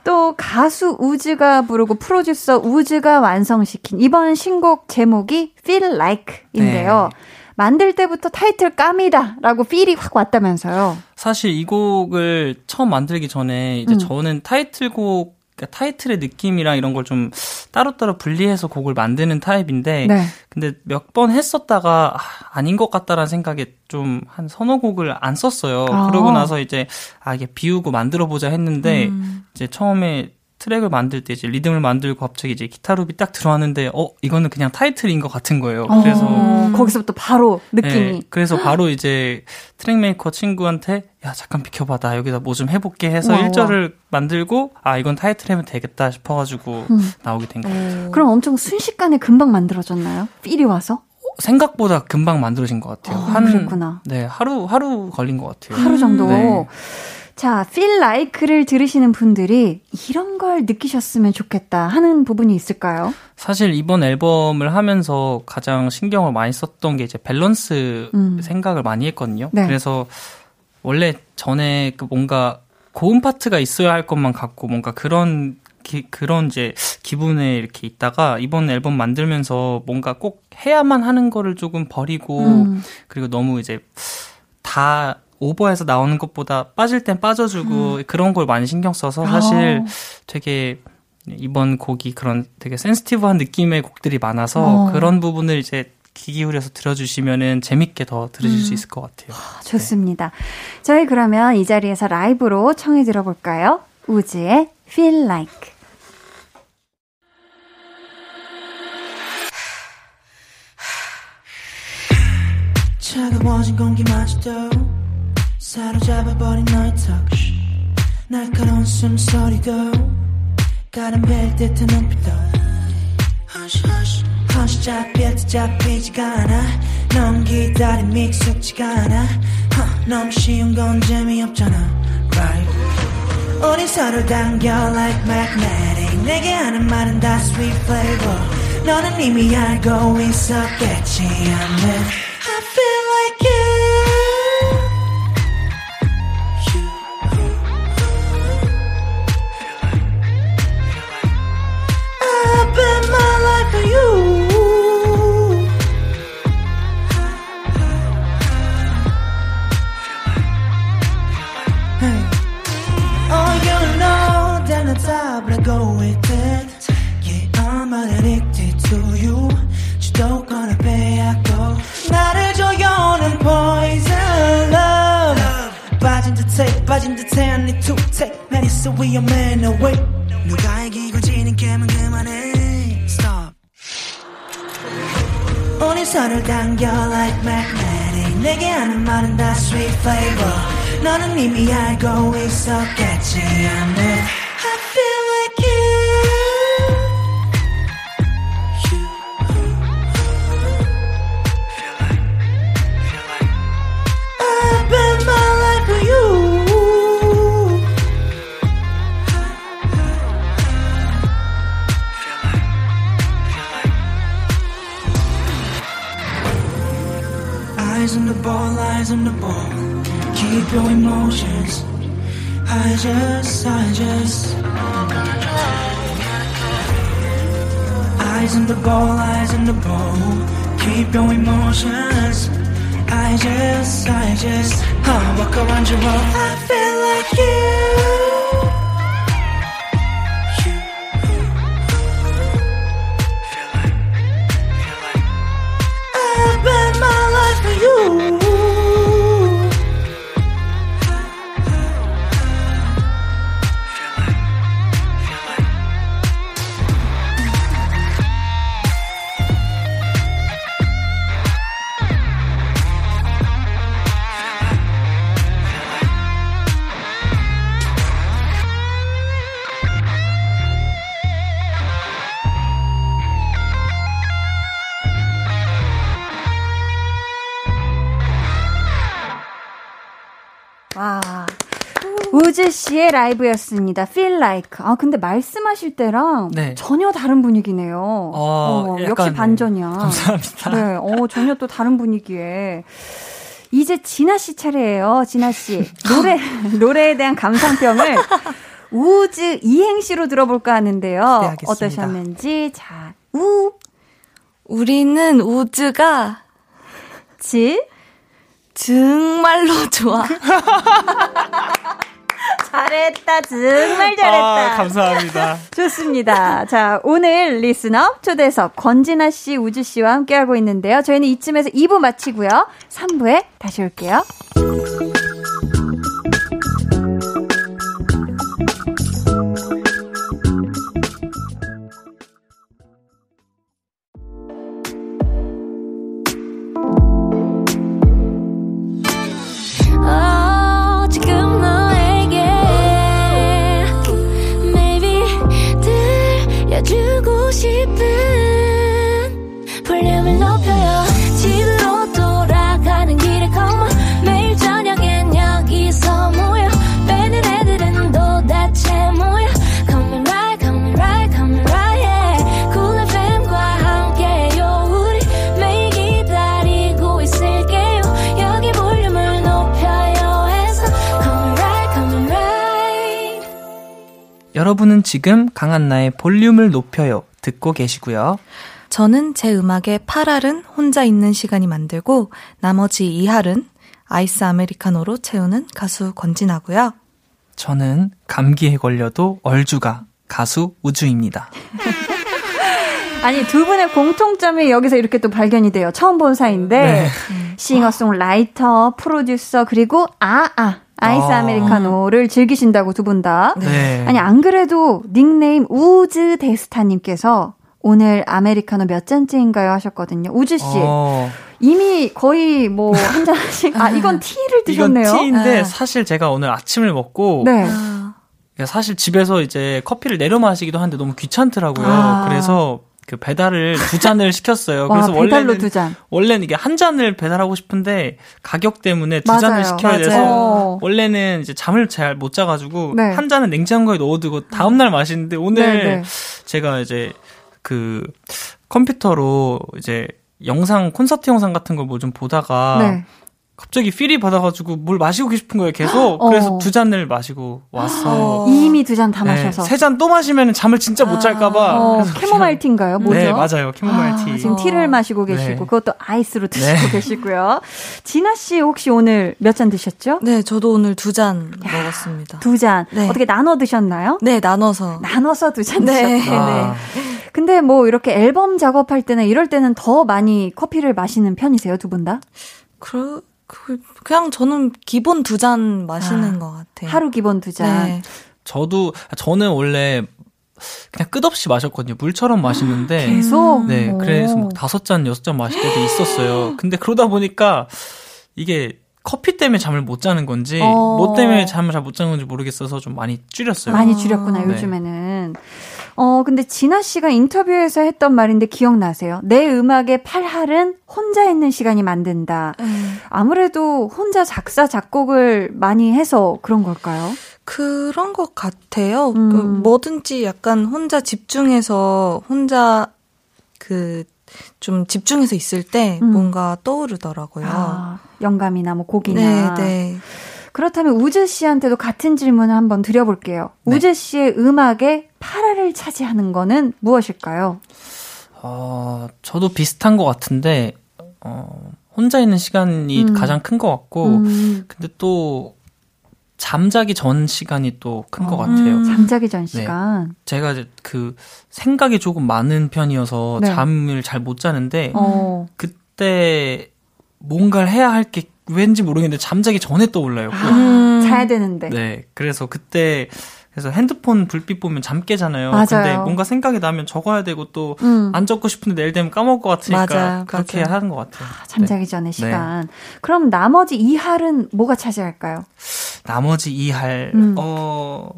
또 가수 우즈가 부르고 프로듀서 우즈가 완성시킨 이번 신곡 제목이 Feel Like인데요. 네. 만들 때부터 타이틀 깜이다라고 필이 확 왔다면서요. 사실 이 곡을 처음 만들기 전에 이제 음. 저는 타이틀곡 그러니까 타이틀의 느낌이랑 이런 걸 좀 따로따로 분리해서 곡을 만드는 타입인데 네. 근데 몇 번 했었다가 아, 아닌 것 같다라는 생각에 좀 한 서너 곡을 안 썼어요. 아. 그러고 나서 이제 아 이게 비우고 만들어 보자 했는데 음. 이제 처음에 트랙을 만들 때 이제 리듬을 만들고 갑자기 이제 기타 loop이 딱 들어왔는데 어 이거는 그냥 타이틀인 것 같은 거예요. 그래서 어, 거기서부터 바로 느낌이. 네, 그래서 바로 이제 트랙 메이커 친구한테 야 잠깐 비켜봐 나 여기다 뭐 좀 해볼게 해서 우와, 우와. 1절을 만들고 아 이건 타이틀 하면 되겠다 싶어가지고 음. 나오게 된 거예요. 그럼 엄청 순식간에 금방 만들어졌나요? 필이 와서? 생각보다 금방 만들어진 것 같아요. 아, 그랬구나. 네 하루 하루 걸린 것 같아요. 하루 정도. 네. 자, Feel Like를 들으시는 분들이 이런 걸 느끼셨으면 좋겠다 하는 부분이 있을까요? 사실 이번 앨범을 하면서 가장 신경을 많이 썼던 게 이제 밸런스 음. 생각을 많이 했거든요. 네. 그래서 원래 전에 그 뭔가 고음 파트가 있어야 할 것만 갖고 뭔가 그런 기, 그런 이제 기분에 이렇게 있다가 이번 앨범 만들면서 뭔가 꼭 해야만 하는 거를 조금 버리고 음. 그리고 너무 이제 다 오버해서 나오는 것보다 빠질 땐 빠져주고 그런 걸 많이 신경 써서 사실 아. 되게 이번 곡이 그런 되게 센스티브한 느낌의 곡들이 많아서 어. 그런 부분을 이제 귀 기울여서 들어주시면은 재밌게 더 들으실 음. 수 있을 것 같아요. 좋습니다. 저희 그러면 이 자리에서 라이브로 청해 들어볼까요? 우즈의 Feel Like. 차가워진 공기 마저도 사로잡아버린 너의 touch. 날카로운 숨소리도 가름벨 듯한 눈빛도. Hush hush. Hush 잡힐 듯 잡히지가 않아. 넌 기다림이 익숙지가 않아. huh, 너무 쉬운 건 재미없잖아. Right. 우리 서로 당겨 like magnetic. 내게 하는 말은 다 sweet flavor. 너는 이미 알고 있었겠지. I'm in I feel like you go with it. Yeah, I'm addicted to you. 주도권을 빼앗고 나를 조여오는 poison love. 빠진 듯해, 빠진 듯해, I need to take. 난 있어 위험해, no way. 누가 이기고 지는 게임은 그만해. Stop. 우리 서로 당겨 like magnetic 내게 하는 말은 다 sweet flavor 너는 이미 알고 있었겠지 I'm in your emotions. I just, I just. Eyes on the ball, eyes on the ball. Keep your emotions. I just, I just. I walk around your world. I feel like you. 라이브였습니다. Feel Like. 아, 근데 말씀하실 때랑 네. 전혀 다른 분위기네요. 어, 역시 약간, 반전이야. 감사합니다. 네, 어, 전혀 또 다른 분위기에. 이제 진아 씨 차례예요. 진아 씨. 노래, 노래에 대한 감상평을 우즈 이행시로 들어볼까 하는데요. 기대하겠습니다. 어떠셨는지. 자, 우, 우리는 우즈가 지. 정말로 좋아. 잘했다. 정말 잘했다. 아, 감사합니다. 좋습니다. 자, 오늘 리스너 초대석 권진아 씨, 우주 씨와 함께하고 있는데요. 저희는 이쯤에서 2부 마치고요. 3부에 다시 올게요. 지금 강한나의 볼륨을 높여요 듣고 계시고요. 저는 제 음악에 8할은 혼자 있는 시간이 만들고 나머지 2할은 아이스 아메리카노로 채우는 가수 권진아고요. 저는 감기에 걸려도 얼죽아 가수 우즈입니다. 아니 두 분의 공통점이 여기서 이렇게 또 발견이 돼요. 처음 본 사이인데 네. 싱어송라이터, 프로듀서 그리고 아아 아이스 아. 아메리카노를 즐기신다고 두 분 다. 네. 아니 안 그래도 닉네임 우즈 데스타님께서 오늘 아메리카노 몇 잔째인가요 하셨거든요. 우즈 씨 어, 이미 거의 뭐 한 잔씩 아 이건 티를 이건 드셨네요. 티인데 아. 사실 제가 오늘 아침을 먹고 네. 아, 사실 집에서 이제 커피를 내려 마시기도 하는데 너무 귀찮더라고요. 아. 그래서 그 배달을 두 잔을 시켰어요. 와 그래서 원래는. 원래는 이게 한 잔을 배달하고 싶은데 가격 때문에 두 맞아요. 잔을 시켜야 맞아요. 돼서 어. 원래는 이제 잠을 잘 못 자가지고 네. 한 잔은 냉장고에 넣어두고 다음 날 마시는데 오늘 네, 네. 제가 이제 그 컴퓨터로 이제 영상 콘서트 영상 같은 걸 뭐 좀 보다가 네. 갑자기 필이 받아가지고 뭘 마시고 싶은 거예요 계속 어. 그래서 두 잔을 마시고 왔어. 이미 두 잔다 네, 마셔서. 세잔 또 마시면 잠을 진짜 못 잘까봐. 어, 캐모마일 티인가요? 뭐죠? 네 맞아요 캐모마일 티. 아, 지금 티를 마시고 계시고 네. 그것도 아이스로 드시고 네. 계시고요. 진아 씨 혹시 오늘 몇 잔 드셨죠? 네, 저도 오늘 두 잔 먹었습니다. 두 잔. 네. 어떻게 나눠 드셨나요? 네, 나눠서. 나눠서 두잔 네, 드셨다. 아, 근데 뭐 이렇게 앨범 작업할 때나 이럴 때는 더 많이 커피를 마시는 편이세요, 두 분 다? 그, 그, 그냥 저는 기본 두 잔 마시는 아, 것 같아요. 하루 기본 두 잔. 네. 저도 저는 원래 그냥 끝없이 마셨거든요. 물처럼 마시는데. 계속? 네, 오. 그래서 막 다섯 잔, 여섯 잔 마실 때도 있었어요. 근데 그러다 보니까 이게 커피 때문에 잠을 못 자는 건지, 어. 뭐 때문에 잠을 잘 못 자는 건지 모르겠어서 좀 많이 줄였어요. 많이 줄였구나, 네. 요즘에는. 어, 근데 진아 씨가 인터뷰에서 했던 말인데 기억나세요? 내 음악의 팔할은 혼자 있는 시간이 만든다. 음, 아무래도 혼자 작사, 작곡을 많이 해서 그런 걸까요? 그런 것 같아요. 음. 그 뭐든지 약간 혼자 집중해서, 혼자 그, 좀 집중해서 있을 때 음. 뭔가 떠오르더라고요. 아, 영감이나 뭐 곡이나. 네, 네. 그렇다면 우즈 씨한테도 같은 질문을 한번 드려볼게요. 네. 우즈 씨의 음악에 파라를 차지하는 거는 무엇일까요? 어, 저도 비슷한 것 같은데, 어, 혼자 있는 시간이 음. 가장 큰 것 같고, 음, 근데 또, 잠자기 전 시간이 또 큰것 어. 같아요. 음. 잠자기 전 시간. 제가 이제 그 생각이 조금 많은 편이어서 네. 잠을 잘 못 자는데 어. 그때 뭔가를 해야 할 게 왠지 모르겠는데 잠자기 전에 떠올라요. 꼭. 아, 자야 되는데. 네. 그래서 그때 그래서 핸드폰 불빛 보면 잠 깨잖아요. 맞아요. 근데 뭔가 생각이 나면 적어야 되고 또안 음, 적고 싶은데 내일 되면 까먹을 것 같으니까 맞아요, 그렇게 맞아요. 하는 것 같아요. 잠자기 전에 시간. 그럼 나머지 이 할은 뭐가 차지할까요? 나머지 이 할, 음. 어,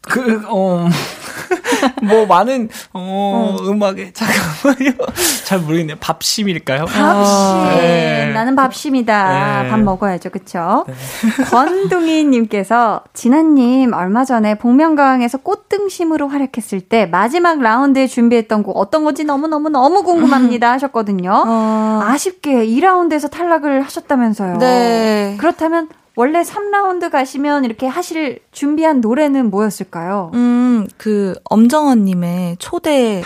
그, 어, 뭐 많은, 어, 음악에, 잠깐만요. 잘 모르겠네요. 밥심일까요? 밥심. 네. 나는 밥심이다. 네. 밥 먹어야죠. 그쵸? 권둥이님께서, 진아님, 얼마 전에 복면가왕에서 꽃등심으로 활약했을 때, 마지막 라운드에 준비했던 곡 어떤 건지 너무너무너무 궁금합니다. 하셨거든요. 어, 아쉽게 2라운드에서 탈락을 하셨다면서요. 네. 그렇다면, 원래 3라운드 가시면 이렇게 하실 준비한 노래는 뭐였을까요? 음, 그, 엄정원님의 초대,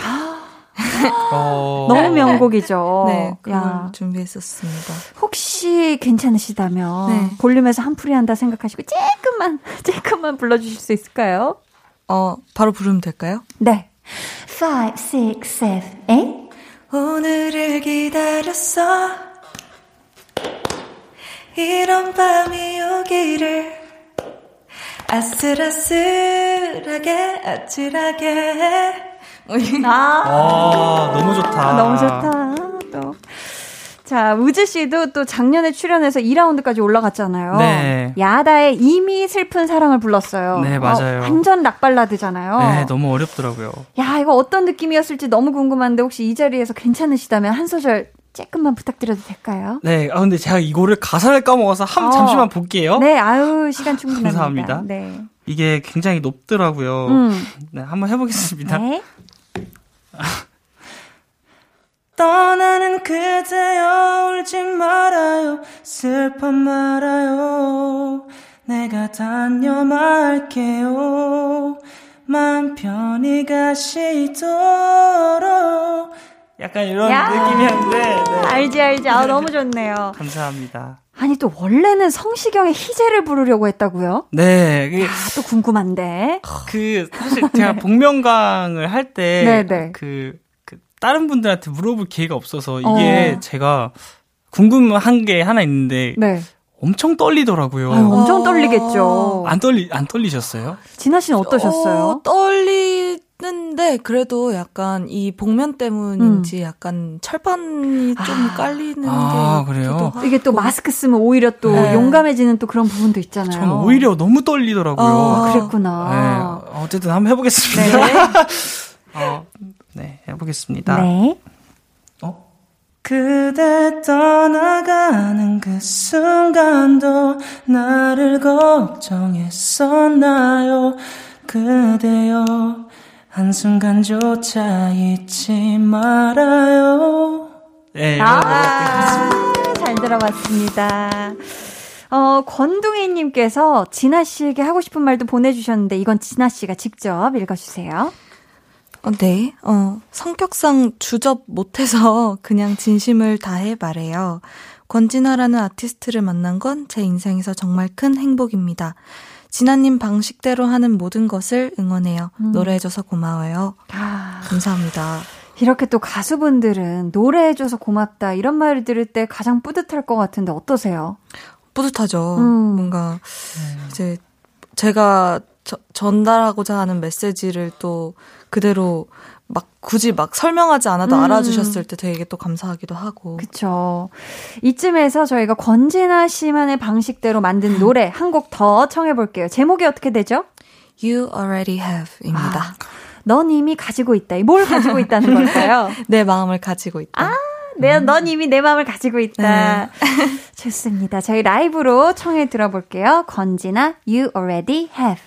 어, 너무 명곡이죠. 네, 그걸 야. 준비했었습니다. 혹시 괜찮으시다면 네. 볼륨에서 한풀이 한다 생각하시고 조금만 조금만 불러주실 수 있을까요? 어, 바로 부르면 될까요? 네. 5, 6, 7, 8 오늘을 기다렸어 이런 밤이 오기를 아슬아슬하게 아찔하게 아, 아, 너무 좋다. 너무 좋다. 또. 자, 우즈 씨도 또 작년에 출연해서 2라운드까지 올라갔잖아요. 네. 야다의 이미 슬픈 사랑을 불렀어요. 네, 맞아요. 어, 완전 락발라드잖아요. 네, 너무 어렵더라고요. 야, 이거 어떤 느낌이었을지 너무 궁금한데 혹시 이 자리에서 괜찮으시다면 한 소절 조금만 부탁드려도 될까요? 네, 아, 근데 제가 이거를 가사를 까먹어서 한, 어. 잠시만 볼게요. 네, 아유, 시간 충분합니다. 감사합니다. 네. 이게 굉장히 높더라고요. 음. 네, 한번 해보겠습니다. 네. 떠나는 그대여 울지 말아요 슬퍼 말아요 내가 다녀말게요 맘 편히 가시도록 약간 이런 야. 느낌이었는데 네. 알지, 알지. 아, 너무 좋네요. 감사합니다. 아니, 또 원래는 성시경의 희재를 부르려고 했다고요? 네, 아, 또 궁금한데. 그 사실 제가 복면가왕을 할 네, 네. 때그 그 다른 분들한테 물어볼 기회가 없어서 이게 어. 제가 궁금한 게 하나 있는데 네. 엄청 떨리더라고요. 아유, 엄청 어. 떨리겠죠. 안 떨리 안 떨리셨어요? 진아 씨는 어떠셨어요? 어, 떨리 는데 그래도 약간 이 복면 때문인지 약간 철판이 좀 아. 깔리는 아, 게 그래요? 이게 또 마스크 쓰면 오히려 또 네. 용감해지는 또 그런 부분도 있잖아요. 저는 오히려 너무 떨리더라고요. 어. 아, 그랬구나. 네, 어쨌든 한번 해보겠습니다. 네. 어, 네, 해보겠습니다. 네. 그대 떠나가는 그 순간도 나를 걱정했었나요? 그대여, 한순간조차 잊지 말아요. 네, 아, 잘 들어봤습니다. 어, 권둥이님께서 진아 씨에게 하고 싶은 말도 보내주셨는데 이건 진아 씨가 직접 읽어주세요. 어, 네. 어, 성격상 주접 못해서 그냥 진심을 다해 말해요. 권진아라는 아티스트를 만난 건 제 인생에서 정말 큰 행복입니다. 진아님 방식대로 하는 모든 것을 응원해요. 노래해줘서 고마워요. 아, 감사합니다. 이렇게 또 가수분들은 노래해줘서 고맙다 이런 말을 들을 때 가장 뿌듯할 것 같은데 어떠세요? 뿌듯하죠. 음. 뭔가 이제 제가 저- 전달하고자 하는 메시지를 또 그대로 막 굳이 막 설명하지 않아도 음. 알아주셨을 때 되게 또 감사하기도 하고. 그쵸. 이쯤에서 저희가 권진아 씨만의 방식대로 만든 노래 한 곡 더 청해볼게요. 제목이 어떻게 되죠? You already have입니다. 아, 넌 이미 가지고 있다. 뭘 가지고 있다는 걸까요? 내 마음을 가지고 있다. 아, 내, 넌 이미 내 마음을 가지고 있다. 좋습니다. 저희 라이브로 청해 들어볼게요. 권진아, You already have.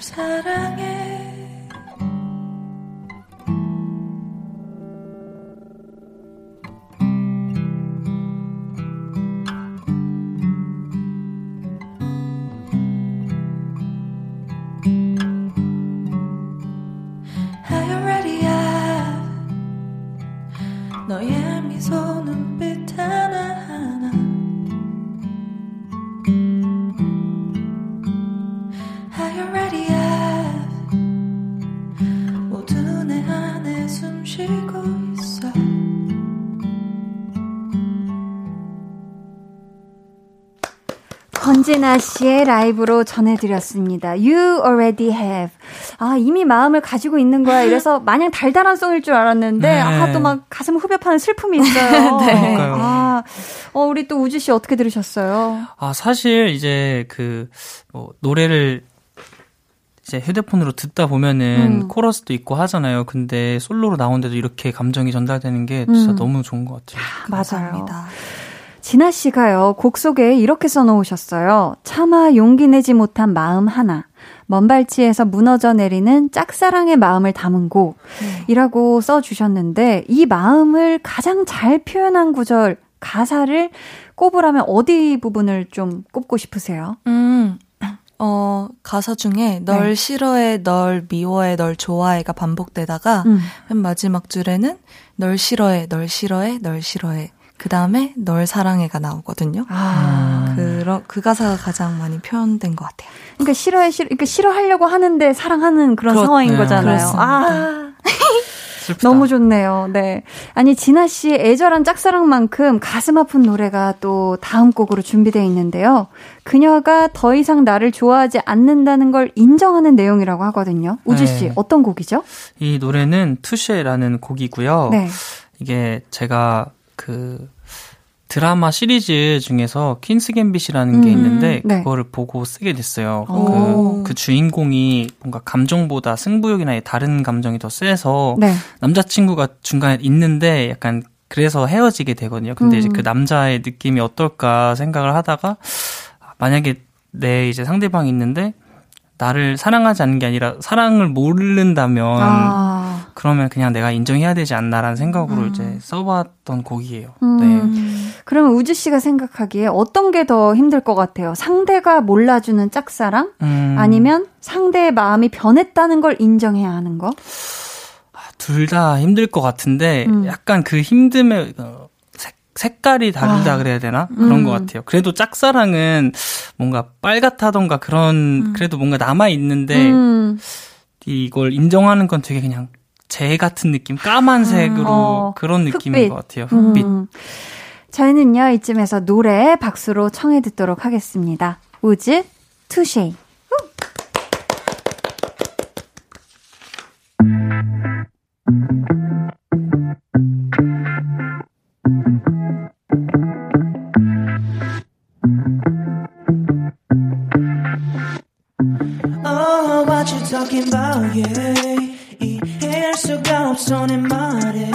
사랑해. 권진아 씨의 라이브로 전해드렸습니다. You already have. 아, 이미 마음을 가지고 있는 거야. 이래서 마냥 달달한 송일 줄 알았는데, 네. 아, 또 막 가슴 후벼 파는 슬픔이 있어요. 네. 아, 어, 우리 또 우주 씨 어떻게 들으셨어요? 아, 사실 이제 그, 뭐, 노래를 이제 휴대폰으로 듣다 보면은 음. 코러스도 있고 하잖아요. 근데 솔로로 나오는데도 이렇게 감정이 전달되는 게 진짜 음. 너무 좋은 것 같아요. 맞아요. 감사합니다. 진아 씨가요, 곡 속에 이렇게 써놓으셨어요. 차마 용기 내지 못한 마음 하나. 먼 발치에서 무너져 내리는 짝사랑의 마음을 담은 곡이라고 써주셨는데, 이 마음을 가장 잘 표현한 구절, 가사를 꼽으라면 어디 부분을 좀 꼽고 싶으세요? 음, 어, 가사 중에 널 네. 싫어해, 널 미워해, 널 좋아해가 반복되다가 음. 맨 마지막 줄에는 널 싫어해, 널 싫어해, 널 싫어해. 그 다음에 널 사랑해가 나오거든요. 아. 그러, 그 가사가 가장 많이 표현된 것 같아요. 그러니까 싫어해, 싫어, 그러니까 싫어하려고 하는데 사랑하는 그런 그렇- 상황인 네, 거잖아요. 그렇습니다. 아. 너무 좋네요. 네. 아니, 진아 씨의 애절한 짝사랑만큼 가슴 아픈 노래가 또 다음 곡으로 준비되어 있는데요. 그녀가 더 이상 나를 좋아하지 않는다는 걸 인정하는 내용이라고 하거든요. 우주 씨, 네. 어떤 곡이죠? 이 노래는 투쉐라는 곡이고요. 네. 이게 제가 그 드라마 시리즈 중에서 퀸스 갬빗이라는 게 음, 있는데 네. 그거를 보고 쓰게 됐어요. 오. 그, 그 주인공이 뭔가 감정보다 승부욕이나 다른 감정이 더 세서 네. 남자친구가 중간에 있는데 약간 그래서 헤어지게 되거든요. 근데 이제 음. 그 남자의 느낌이 어떨까 생각을 하다가 만약에 내 이제 상대방이 있는데 나를 사랑하지 않는 게 아니라 사랑을 모른다면 아. 그러면 그냥 내가 인정해야 되지 않나라는 생각으로 이제 써봤던 곡이에요. 음. 네. 그러면 우주 씨가 생각하기에 어떤 게 더 힘들 것 같아요? 상대가 몰라주는 짝사랑? 음, 아니면 상대의 마음이 변했다는 걸 인정해야 하는 거? 둘 다 힘들 것 같은데 음. 약간 그 힘듦의 어, 색, 색깔이 다르다 아. 그래야 되나 그런 음. 것 같아요. 그래도 짝사랑은 뭔가 빨갛다던가 그런 그래도 뭔가 남아 있는데 음. 이걸 인정하는 건 되게 그냥 재 같은 느낌, 까만색으로 어, 그런 느낌인 흑빛. 것 같아요. 흑빛. 음. 저희는요, 이쯤에서 노래 박수로 청해 듣도록 하겠습니다. 우즈, 투쉐이. Oh, what you talking about, yeah. 내 말에.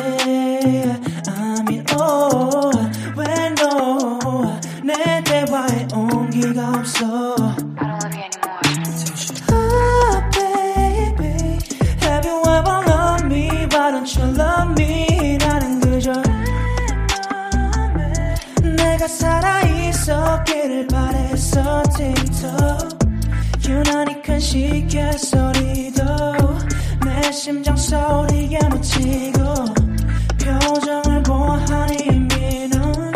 I mean, oh, when no, 내 대화에 온기가 없어. Oh, 살아있었기를 바랬어 틱톡 유난히 큰 시계 소리도 내 심장 소리에 묻히고 표정을 보아하니 이미 넌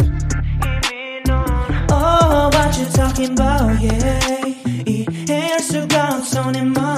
Oh what you talking about? Yeah. 이해할 수가 없어 내말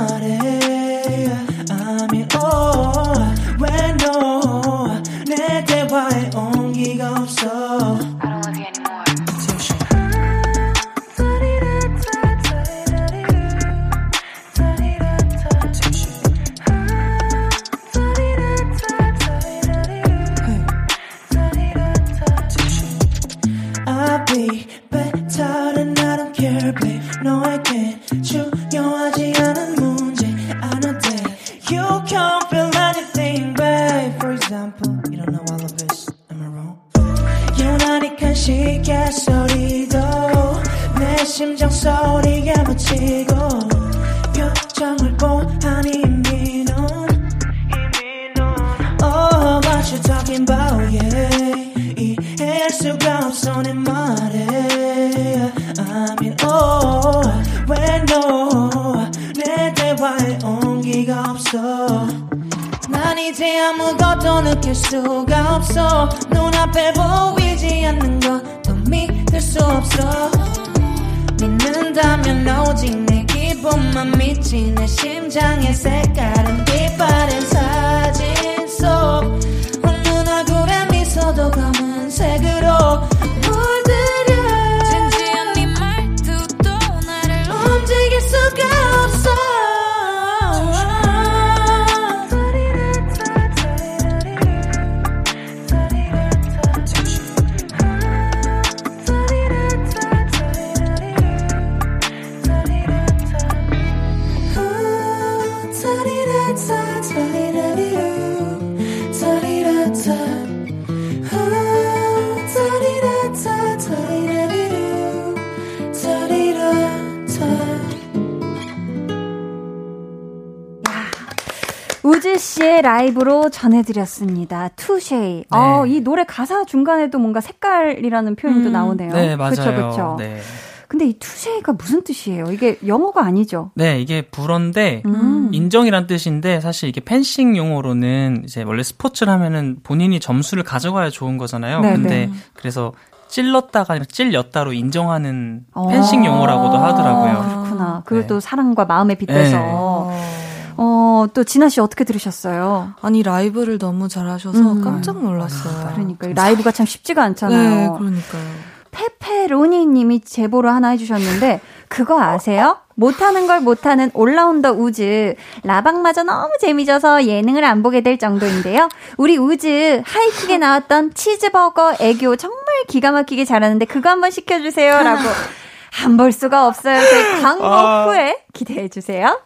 라이브로 전해드렸습니다. 투쉐이. 어, 이 노래 가사 중간에도 뭔가 색깔이라는 표현도 음. 나오네요. 네, 맞아요. 그쵸, 그쵸. 네. 근데 이 투쉐이가 무슨 뜻이에요? 이게 영어가 아니죠? 네, 이게 불어인데 음. 인정이란 뜻인데 사실 이게 펜싱 용어로는 이제 원래 스포츠를 하면은 본인이 점수를 가져가야 좋은 거잖아요. 네, 근데 네. 그래서 찔렀다가 아니라 찔렸다로 인정하는 어. 펜싱 용어라고도 하더라고요. 그렇구나. 그걸 네. 또 사랑과 마음에 빗대서. 어. 어, 또 진아 씨 어떻게 들으셨어요? 아니 라이브를 너무 잘하셔서 음. 깜짝 놀랐어요. 그러니까 이 라이브가 참 쉽지가 네, 않잖아요. 그러니까요. 페페로니 님이 제보를 하나 해주셨는데, 그거 아세요? 못하는 걸 못하는 올라운더 우즈. 라방마저 너무 재미져서 예능을 안 보게 될 정도인데요. 우리 우즈 하이킥에 나왔던 치즈버거 애교 정말 기가 막히게 잘하는데 그거 한번 시켜주세요. 라고. 안 볼 수가 없어요. 저희 광고 후에 기대해 주세요.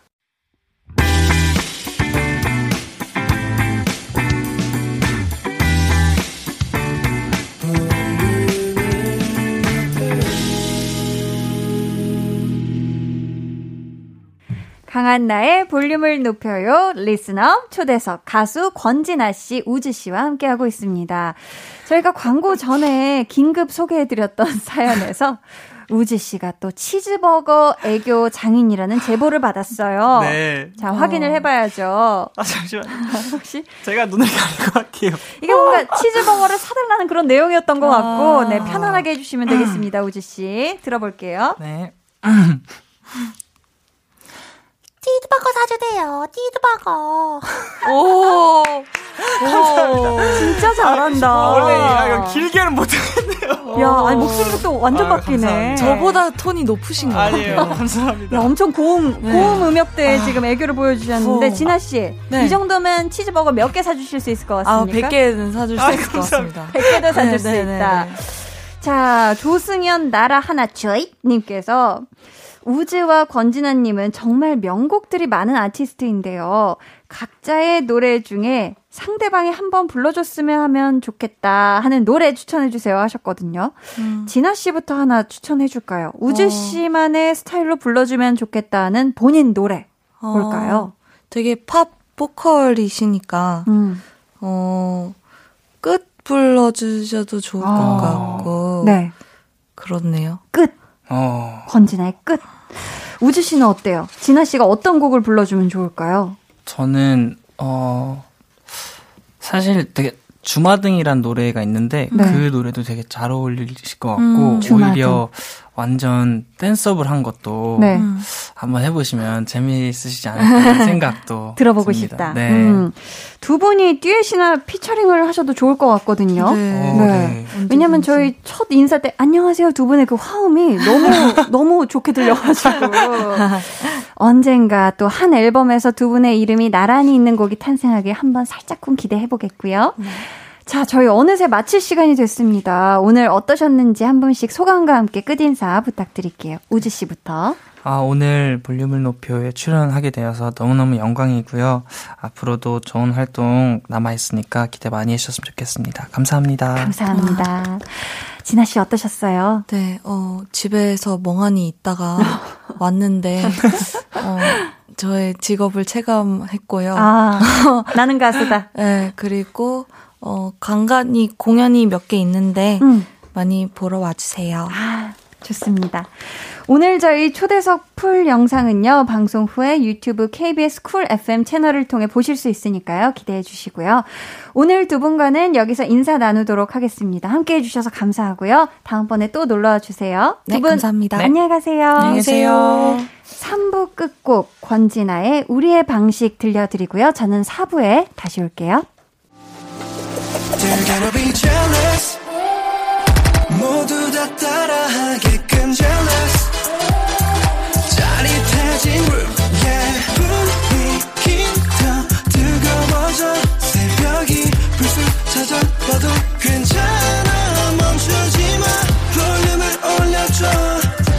강한 나의 볼륨을 높여요. 리스너 초대석 가수 권진아 씨, 우즈 씨와 함께하고 있습니다. 저희가 광고 전에 긴급 소개해드렸던 사연에서 우즈 씨가 또 치즈버거 애교 장인이라는 제보를 받았어요. 네. 자, 확인을 해봐야죠. 아 잠시만. 혹시 제가 눈을 감고 할게요. 이게 뭔가 치즈버거를 사달라는 그런 내용이었던 것 같고, 아. 네, 편안하게 해주시면 되겠습니다, 우즈 씨. 들어볼게요. 네. 띠드버거 사주세요. 띠드버거. 오, 진짜 잘한다. 아, 원래 이거 길게는 못하겠네요. 야, 아니, 목소리가 또 완전 아유, 바뀌네. 감사합니다. 저보다 톤이 높으신 것 아니에요. 같아요. 감사합니다. 야, 엄청 고음, 네. 고음 음역대에 지금 애교를 보여주셨는데, 어. 진아씨. 네. 이 정도면 치즈버거 몇 개 사주실 수 있을 것 아, 같습니까? 100개는 사줄 수 아, 있을 것 같습니다. 100개도 사줄 네, 수 네, 네, 있다. 네. 자, 조승연 나라 하나 쭈이 님께서 우즈와 권진아님은 정말 명곡들이 많은 아티스트인데요. 각자의 노래 중에 상대방이 한번 불러줬으면 하면 좋겠다 하는 노래 추천해주세요 하셨거든요. 음. 진아 씨부터 하나 추천해줄까요? 우즈 어. 씨만의 스타일로 불러주면 좋겠다는 본인 노래 어, 뭘까요? 되게 팝 보컬이시니까, 음. 어, 끝 불러주셔도 좋을 것 아. 같고, 네. 그렇네요. 끝. 어. 권진아의 끝. 우즈 씨는 어때요? 진아 씨가 어떤 곡을 불러주면 좋을까요? 저는 어 사실 되게 주마등이란 노래가 있는데 네. 그 노래도 되게 잘 어울리실 것 같고 음. 오히려 완전 댄서블 한 것도 네. 음. 한번 해보시면 재미있으시지 않을까 생각도 들어보고 듭니다. 싶다. 네. 음. 두 분이 듀엣이나 피처링을 하셔도 좋을 것 같거든요. 네. 어, 네. 네. 왜냐면 저희 첫 인사 때 안녕하세요 두 분의 그 화음이 너무 너무 좋게 들려가지고 언젠가 또 한 앨범에서 두 분의 이름이 나란히 있는 곡이 탄생하길 한번 살짝쿵 기대해 보겠고요. 자, 저희 어느새 마칠 시간이 됐습니다. 오늘 어떠셨는지 한 분씩 소감과 함께 끝인사 부탁드릴게요. 우지 씨부터. 아, 오늘 볼륨을 높여에 출연하게 되어서 너무너무 영광이고요. 앞으로도 좋은 활동 남아있으니까 기대 많이 해주셨으면 좋겠습니다. 감사합니다. 감사합니다. 진아 씨 어떠셨어요? 네, 어, 집에서 멍하니 있다가 왔는데, 어, 저의 직업을 체감했고요. 아, 나는 가수다. 네, 그리고, 어, 간간히 공연이 몇 개 있는데, 음. 많이 보러 와주세요. 아, 좋습니다. 오늘 저희 초대석 full 영상은요, 방송 후에 유튜브 KBS 쿨 FM 채널을 통해 보실 수 있으니까요, 기대해 주시고요. 오늘 두 분과는 여기서 인사 나누도록 하겠습니다. 함께 해주셔서 감사하고요. 다음번에 또 놀러 와 주세요. 네, 두 분, 감사합니다. 안녕히 가세요. 안녕히 계세요. 3부 끝곡 권진아의 우리의 방식 들려드리고요. 저는 4부에 다시 올게요. Be jealous 모두 다 따라하게끔 jealous 짜릿해진 room yeah 뜨거워져 새벽이 불쑥 찾아와도 괜찮아 멈추지 마 볼륨을 올려줘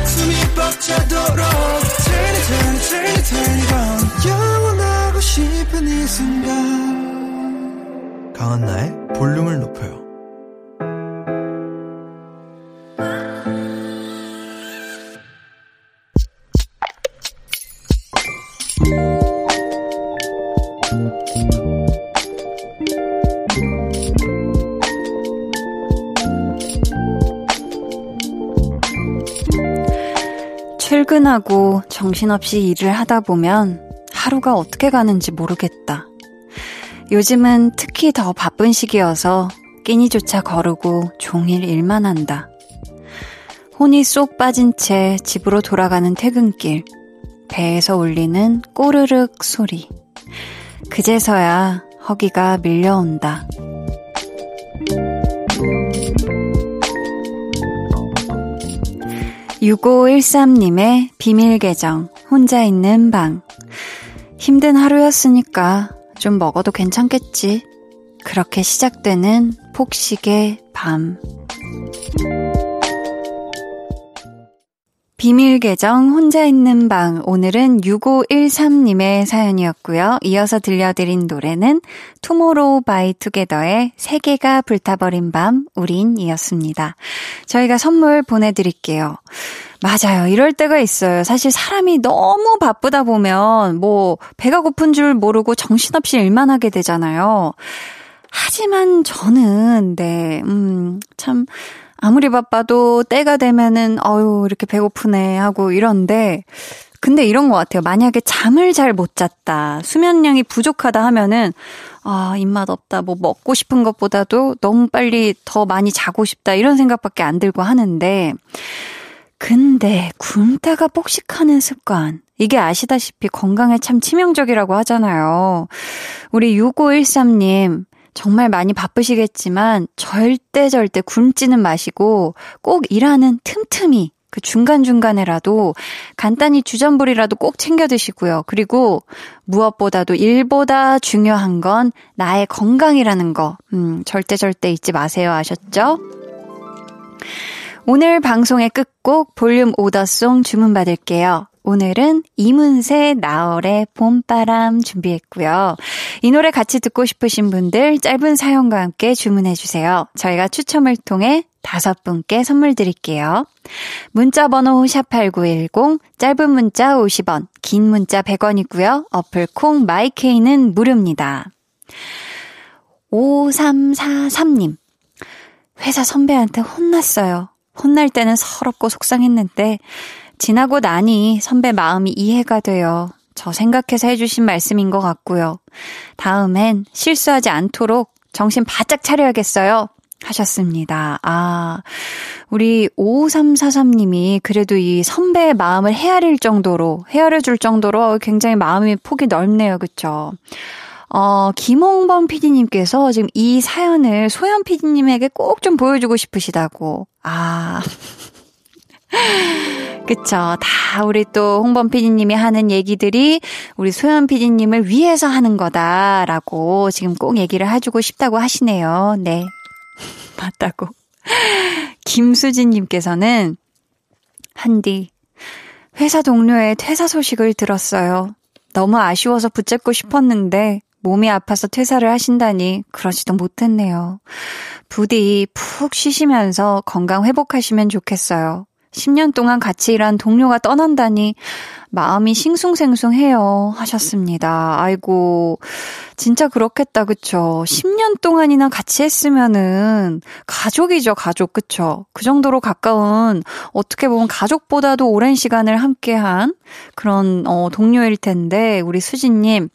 숨이 벅차도록 Turn it turn it turn it turn it on 영원하고 싶은 이 순간 강한나의 볼륨을 높여요. 출근하고 정신없이 일을 하다 보면 하루가 어떻게 가는지 모르겠다. 요즘은 특히 더 바쁜 시기여서 끼니조차 거르고 종일 일만 한다. 혼이 쏙 빠진 채 집으로 돌아가는 퇴근길. 배에서 울리는 꼬르륵 소리. 그제서야 허기가 밀려온다. 6513님의 비밀 계정, 혼자 있는 방. 힘든 하루였으니까 좀 먹어도 괜찮겠지. 그렇게 시작되는 폭식의 밤. 비밀 계정 혼자 있는 방 오늘은 6513님의 사연이었고요. 이어서 들려드린 노래는 투모로우 바이 투게더의 세계가 불타버린 밤 우린이었습니다. 저희가 선물 보내드릴게요. 맞아요. 이럴 때가 있어요. 사실 사람이 너무 바쁘다 보면 뭐 배가 고픈 줄 모르고 정신없이 일만 하게 되잖아요. 하지만 저는 네, 음, 참 아무리 바빠도 때가 되면은 어유 이렇게 배고프네 하고 이런데 근데 이런 것 같아요. 만약에 잠을 잘 못 잤다, 수면량이 부족하다 하면은 아 입맛 없다, 뭐 먹고 싶은 것보다도 너무 빨리 더 많이 자고 싶다 이런 생각밖에 안 들고 하는데 근데 굶다가 폭식하는 습관 이게 아시다시피 건강에 참 치명적이라고 하잖아요. 우리 6513님 정말 많이 바쁘시겠지만 절대 절대 굶지는 마시고 꼭 일하는 틈틈이 그 중간중간에라도 간단히 주전부리라도 꼭 챙겨 드시고요. 그리고 무엇보다도 일보다 중요한 건 나의 건강이라는 거. 음, 절대 절대 잊지 마세요. 아셨죠? 오늘 방송의 끝곡 볼륨 오더송 주문받을게요. 오늘은 이문세 나얼의 봄바람 준비했고요. 이 노래 같이 듣고 싶으신 분들 짧은 사연과 함께 주문해 주세요. 저희가 추첨을 통해 다섯 분께 선물 드릴게요. 문자 번호 샵8910 짧은 문자 50원, 긴 문자 100원이고요. 어플 콩 마이케이는 무료입니다. 5343님. 회사 선배한테 혼났어요. 혼날 때는 서럽고 속상했는데 지나고 나니 선배 마음이 이해가 돼요. 저 생각해서 해주신 말씀인 것 같고요. 다음엔 실수하지 않도록 정신 바짝 차려야겠어요. 하셨습니다. 아, 우리 5343님이 그래도 이 선배의 마음을 헤아릴 정도로, 헤아려 줄 정도로 굉장히 마음이 폭이 넓네요. 그쵸? 어, 김홍범 PD님께서 지금 이 사연을 소연 PD님에게 꼭 좀 보여주고 싶으시다고. 아. 그쵸. 다 우리 또 홍범 PD님이 하는 얘기들이 우리 소연 PD님을 위해서 하는 거다라고 지금 꼭 얘기를 해주고 싶다고 하시네요. 네. 맞다고. 김수진님께서는 한디, 회사 동료의 퇴사 소식을 들었어요. 너무 아쉬워서 붙잡고 싶었는데 몸이 아파서 퇴사를 하신다니 그러지도 못했네요. 부디 푹 쉬시면서 건강 회복하시면 좋겠어요. 10년 동안 같이 일한 동료가 떠난다니 마음이 싱숭생숭해요. 하셨습니다. 아이고, 진짜 그렇겠다, 그쵸? 10년 동안이나 같이 했으면은 가족이죠, 가족, 그쵸? 그 정도로 가까운, 어떻게 보면 가족보다도 오랜 시간을 함께한 그런, 어, 동료일 텐데, 우리 수진님.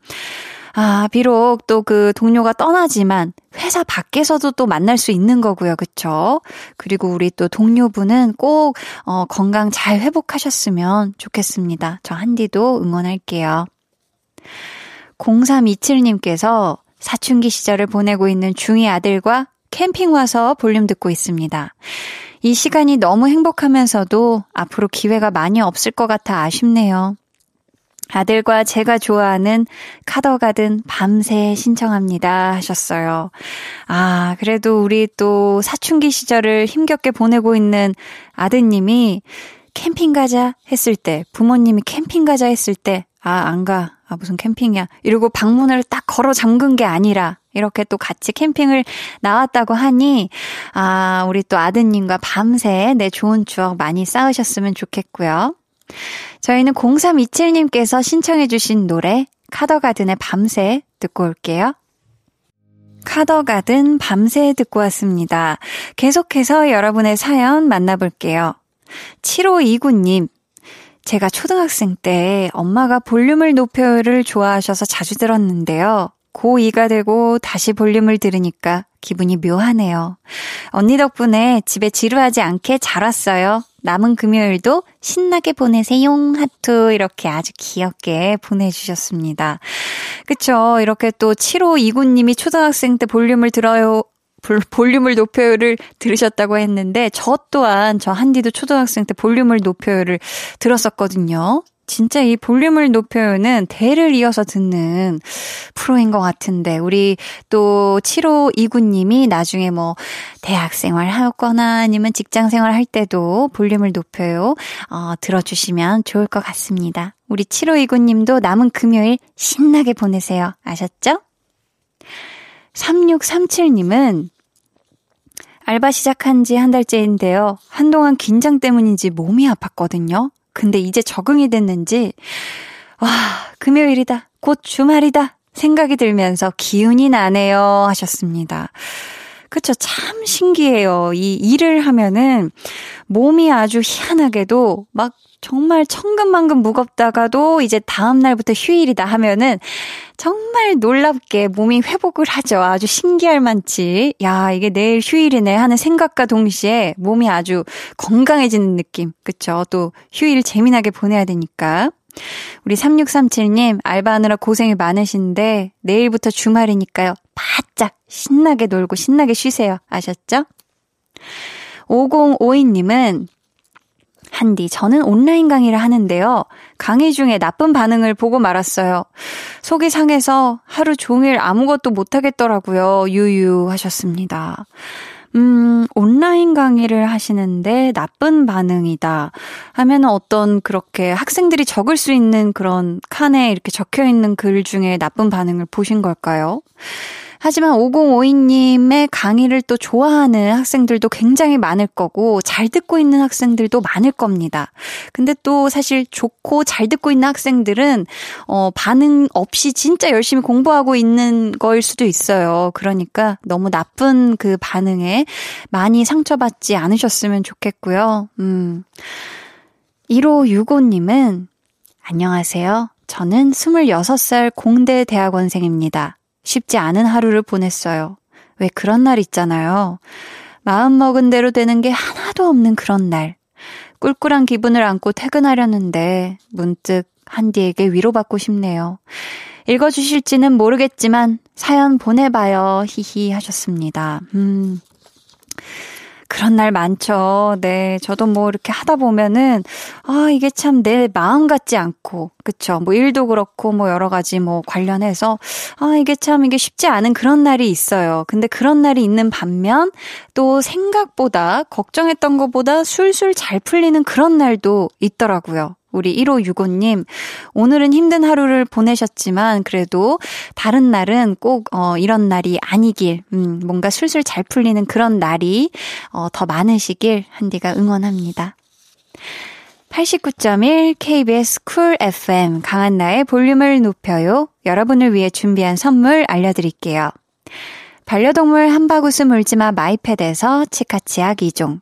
아, 비록 또 그 동료가 떠나지만 회사 밖에서도 또 만날 수 있는 거고요. 그쵸? 그리고 우리 또 동료분은 꼭, 어, 건강 잘 회복하셨으면 좋겠습니다. 저 한디도 응원할게요. 0327님께서 사춘기 시절을 보내고 있는 중2 아들과 캠핑 와서 볼륨 듣고 있습니다. 이 시간이 너무 행복하면서도 앞으로 기회가 많이 없을 것 같아 아쉽네요. 아들과 제가 좋아하는 카더가든 밤새 신청합니다 하셨어요. 아, 그래도 우리 또 사춘기 시절을 힘겹게 보내고 있는 아드님이 캠핑 가자 했을 때, 부모님이 캠핑 가자 했을 때, 아, 안 가. 아, 무슨 캠핑이야. 이러고 방문을 딱 걸어 잠근 게 아니라, 이렇게 또 같이 캠핑을 나왔다고 하니, 아, 우리 또 아드님과 밤새 내 좋은 추억 많이 쌓으셨으면 좋겠고요. 저희는 0327님께서 신청해주신 노래, 카더가든의 밤새 듣고 올게요. 카더가든 밤새 듣고 왔습니다. 계속해서 여러분의 사연 만나볼게요. 7529님, 제가 초등학생 때 엄마가 볼륨을 높여를 좋아하셔서 자주 들었는데요. 고2가 되고 다시 볼륨을 들으니까 기분이 묘하네요. 언니 덕분에 집에 지루하지 않게 잘 왔어요. 남은 금요일도 신나게 보내세요. 하트 이렇게 아주 귀엽게 보내주셨습니다. 그쵸. 이렇게 또 7529님이 초등학생 때 볼륨을 들어요. 볼륨을 높여요를 들으셨다고 했는데 저 또한 저 한디도 초등학생 때 볼륨을 높여요를 들었었거든요. 진짜 이 볼륨을 높여요는 대를 이어서 듣는 프로인 것 같은데, 우리 또 7529님이 나중에 뭐, 대학 생활 하거나 아니면 직장 생활 할 때도 볼륨을 높여요, 어, 들어주시면 좋을 것 같습니다. 우리 7529님도 남은 금요일 신나게 보내세요. 아셨죠? 3637님은 알바 시작한 지 한 달째인데요. 한동안 긴장 때문인지 몸이 아팠거든요. 근데 이제 적응이 됐는지, 와, 금요일이다. 곧 주말이다. 생각이 들면서 기운이 나네요. 하셨습니다. 그쵸. 참 신기해요. 이 일을 하면은 몸이 아주 희한하게도 막 정말 천근만근 무겁다가도 이제 다음날부터 휴일이다 하면은 정말 놀랍게 몸이 회복을 하죠. 아주 신기할 만치. 야, 이게 내일 휴일이네 하는 생각과 동시에 몸이 아주 건강해지는 느낌. 그쵸? 또 휴일 재미나게 보내야 되니까. 우리 3637님, 알바하느라 고생이 많으신데, 내일부터 주말이니까요. 바짝 신나게 놀고 신나게 쉬세요. 아셨죠? 5052님은 한디, 저는 온라인 강의를 하는데요. 강의 중에 나쁜 반응을 보고 말았어요. 속이 상해서 하루 종일 아무것도 못하겠더라고요. 유유 하셨습니다. 음, 온라인 강의를 하시는데 나쁜 반응이다 하면 어떤 그렇게 학생들이 적을 수 있는 그런 칸에 이렇게 적혀 있는 글 중에 나쁜 반응을 보신 걸까요? 하지만 5052님의 강의를 또 좋아하는 학생들도 굉장히 많을 거고, 잘 듣고 있는 학생들도 많을 겁니다. 근데 또 사실 좋고 잘 듣고 있는 학생들은, 어, 반응 없이 진짜 열심히 공부하고 있는 거일 수도 있어요. 그러니까 너무 나쁜 그 반응에 많이 상처받지 않으셨으면 좋겠고요. 음. 1565님은, 안녕하세요. 저는 26살 공대 대학원생입니다. 쉽지 않은 하루를 보냈어요. 왜 그런 날 있잖아요. 마음 먹은 대로 되는 게 하나도 없는 그런 날. 꿀꿀한 기분을 안고 퇴근하려는데 문득 한디에게 위로받고 싶네요. 읽어주실지는 모르겠지만 사연 보내봐요. 히히 하셨습니다. 음. 그런 날 많죠. 네. 저도 뭐 이렇게 하다 보면은, 아, 이게 참 내 마음 같지 않고, 그쵸. 뭐 일도 그렇고, 뭐 여러 가지 뭐 관련해서, 아, 이게 참 이게 쉽지 않은 그런 날이 있어요. 근데 그런 날이 있는 반면, 또 생각보다, 걱정했던 것보다 술술 잘 풀리는 그런 날도 있더라고요. 우리 1565님, 오늘은 힘든 하루를 보내셨지만, 그래도 다른 날은 꼭, 어, 이런 날이 아니길, 음, 뭔가 술술 잘 풀리는 그런 날이, 어, 더 많으시길 한디가 응원합니다. 89.1 KBS 쿨 FM 강한나의 볼륨을 높여요. 여러분을 위해 준비한 선물 알려드릴게요. 반려동물 한바구스 물지마 마이패드에서 치카치약 2종.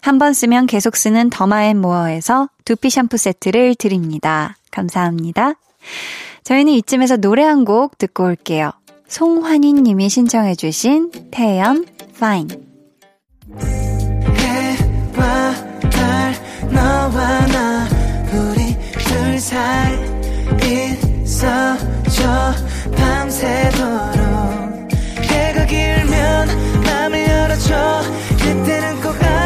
한 번 쓰면 계속 쓰는 더마앤모어에서 두피 샴푸 세트를 드립니다. 감사합니다. 저희는 이쯤에서 노래 한 곡 듣고 올게요. 송환희 님이 신청해 주신 태연 Fine. 해와 달 너와 나 우리 둘 사이 있어줘 밤새도록 해가 길면 맘을 열어줘 그때는 꼭 안아줄게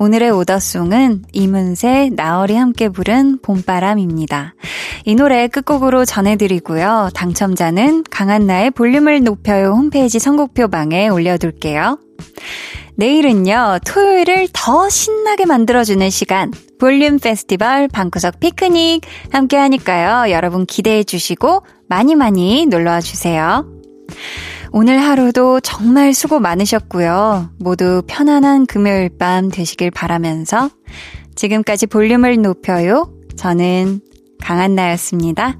오늘의 오더송은 이문세, 나얼이 함께 부른 봄바람입니다. 이 노래 끝곡으로 전해드리고요. 당첨자는 강한나의 볼륨을 높여요 홈페이지 선곡표방에 올려둘게요. 내일은요, 토요일을 더 신나게 만들어주는 시간, 볼륨 페스티벌 방구석 피크닉 함께 하니까요. 여러분 기대해 주시고 많이 많이 놀러와 주세요. 오늘 하루도 정말 수고 많으셨고요. 모두 편안한 금요일 밤 되시길 바라면서 지금까지 볼륨을 높여요. 저는 강한나였습니다.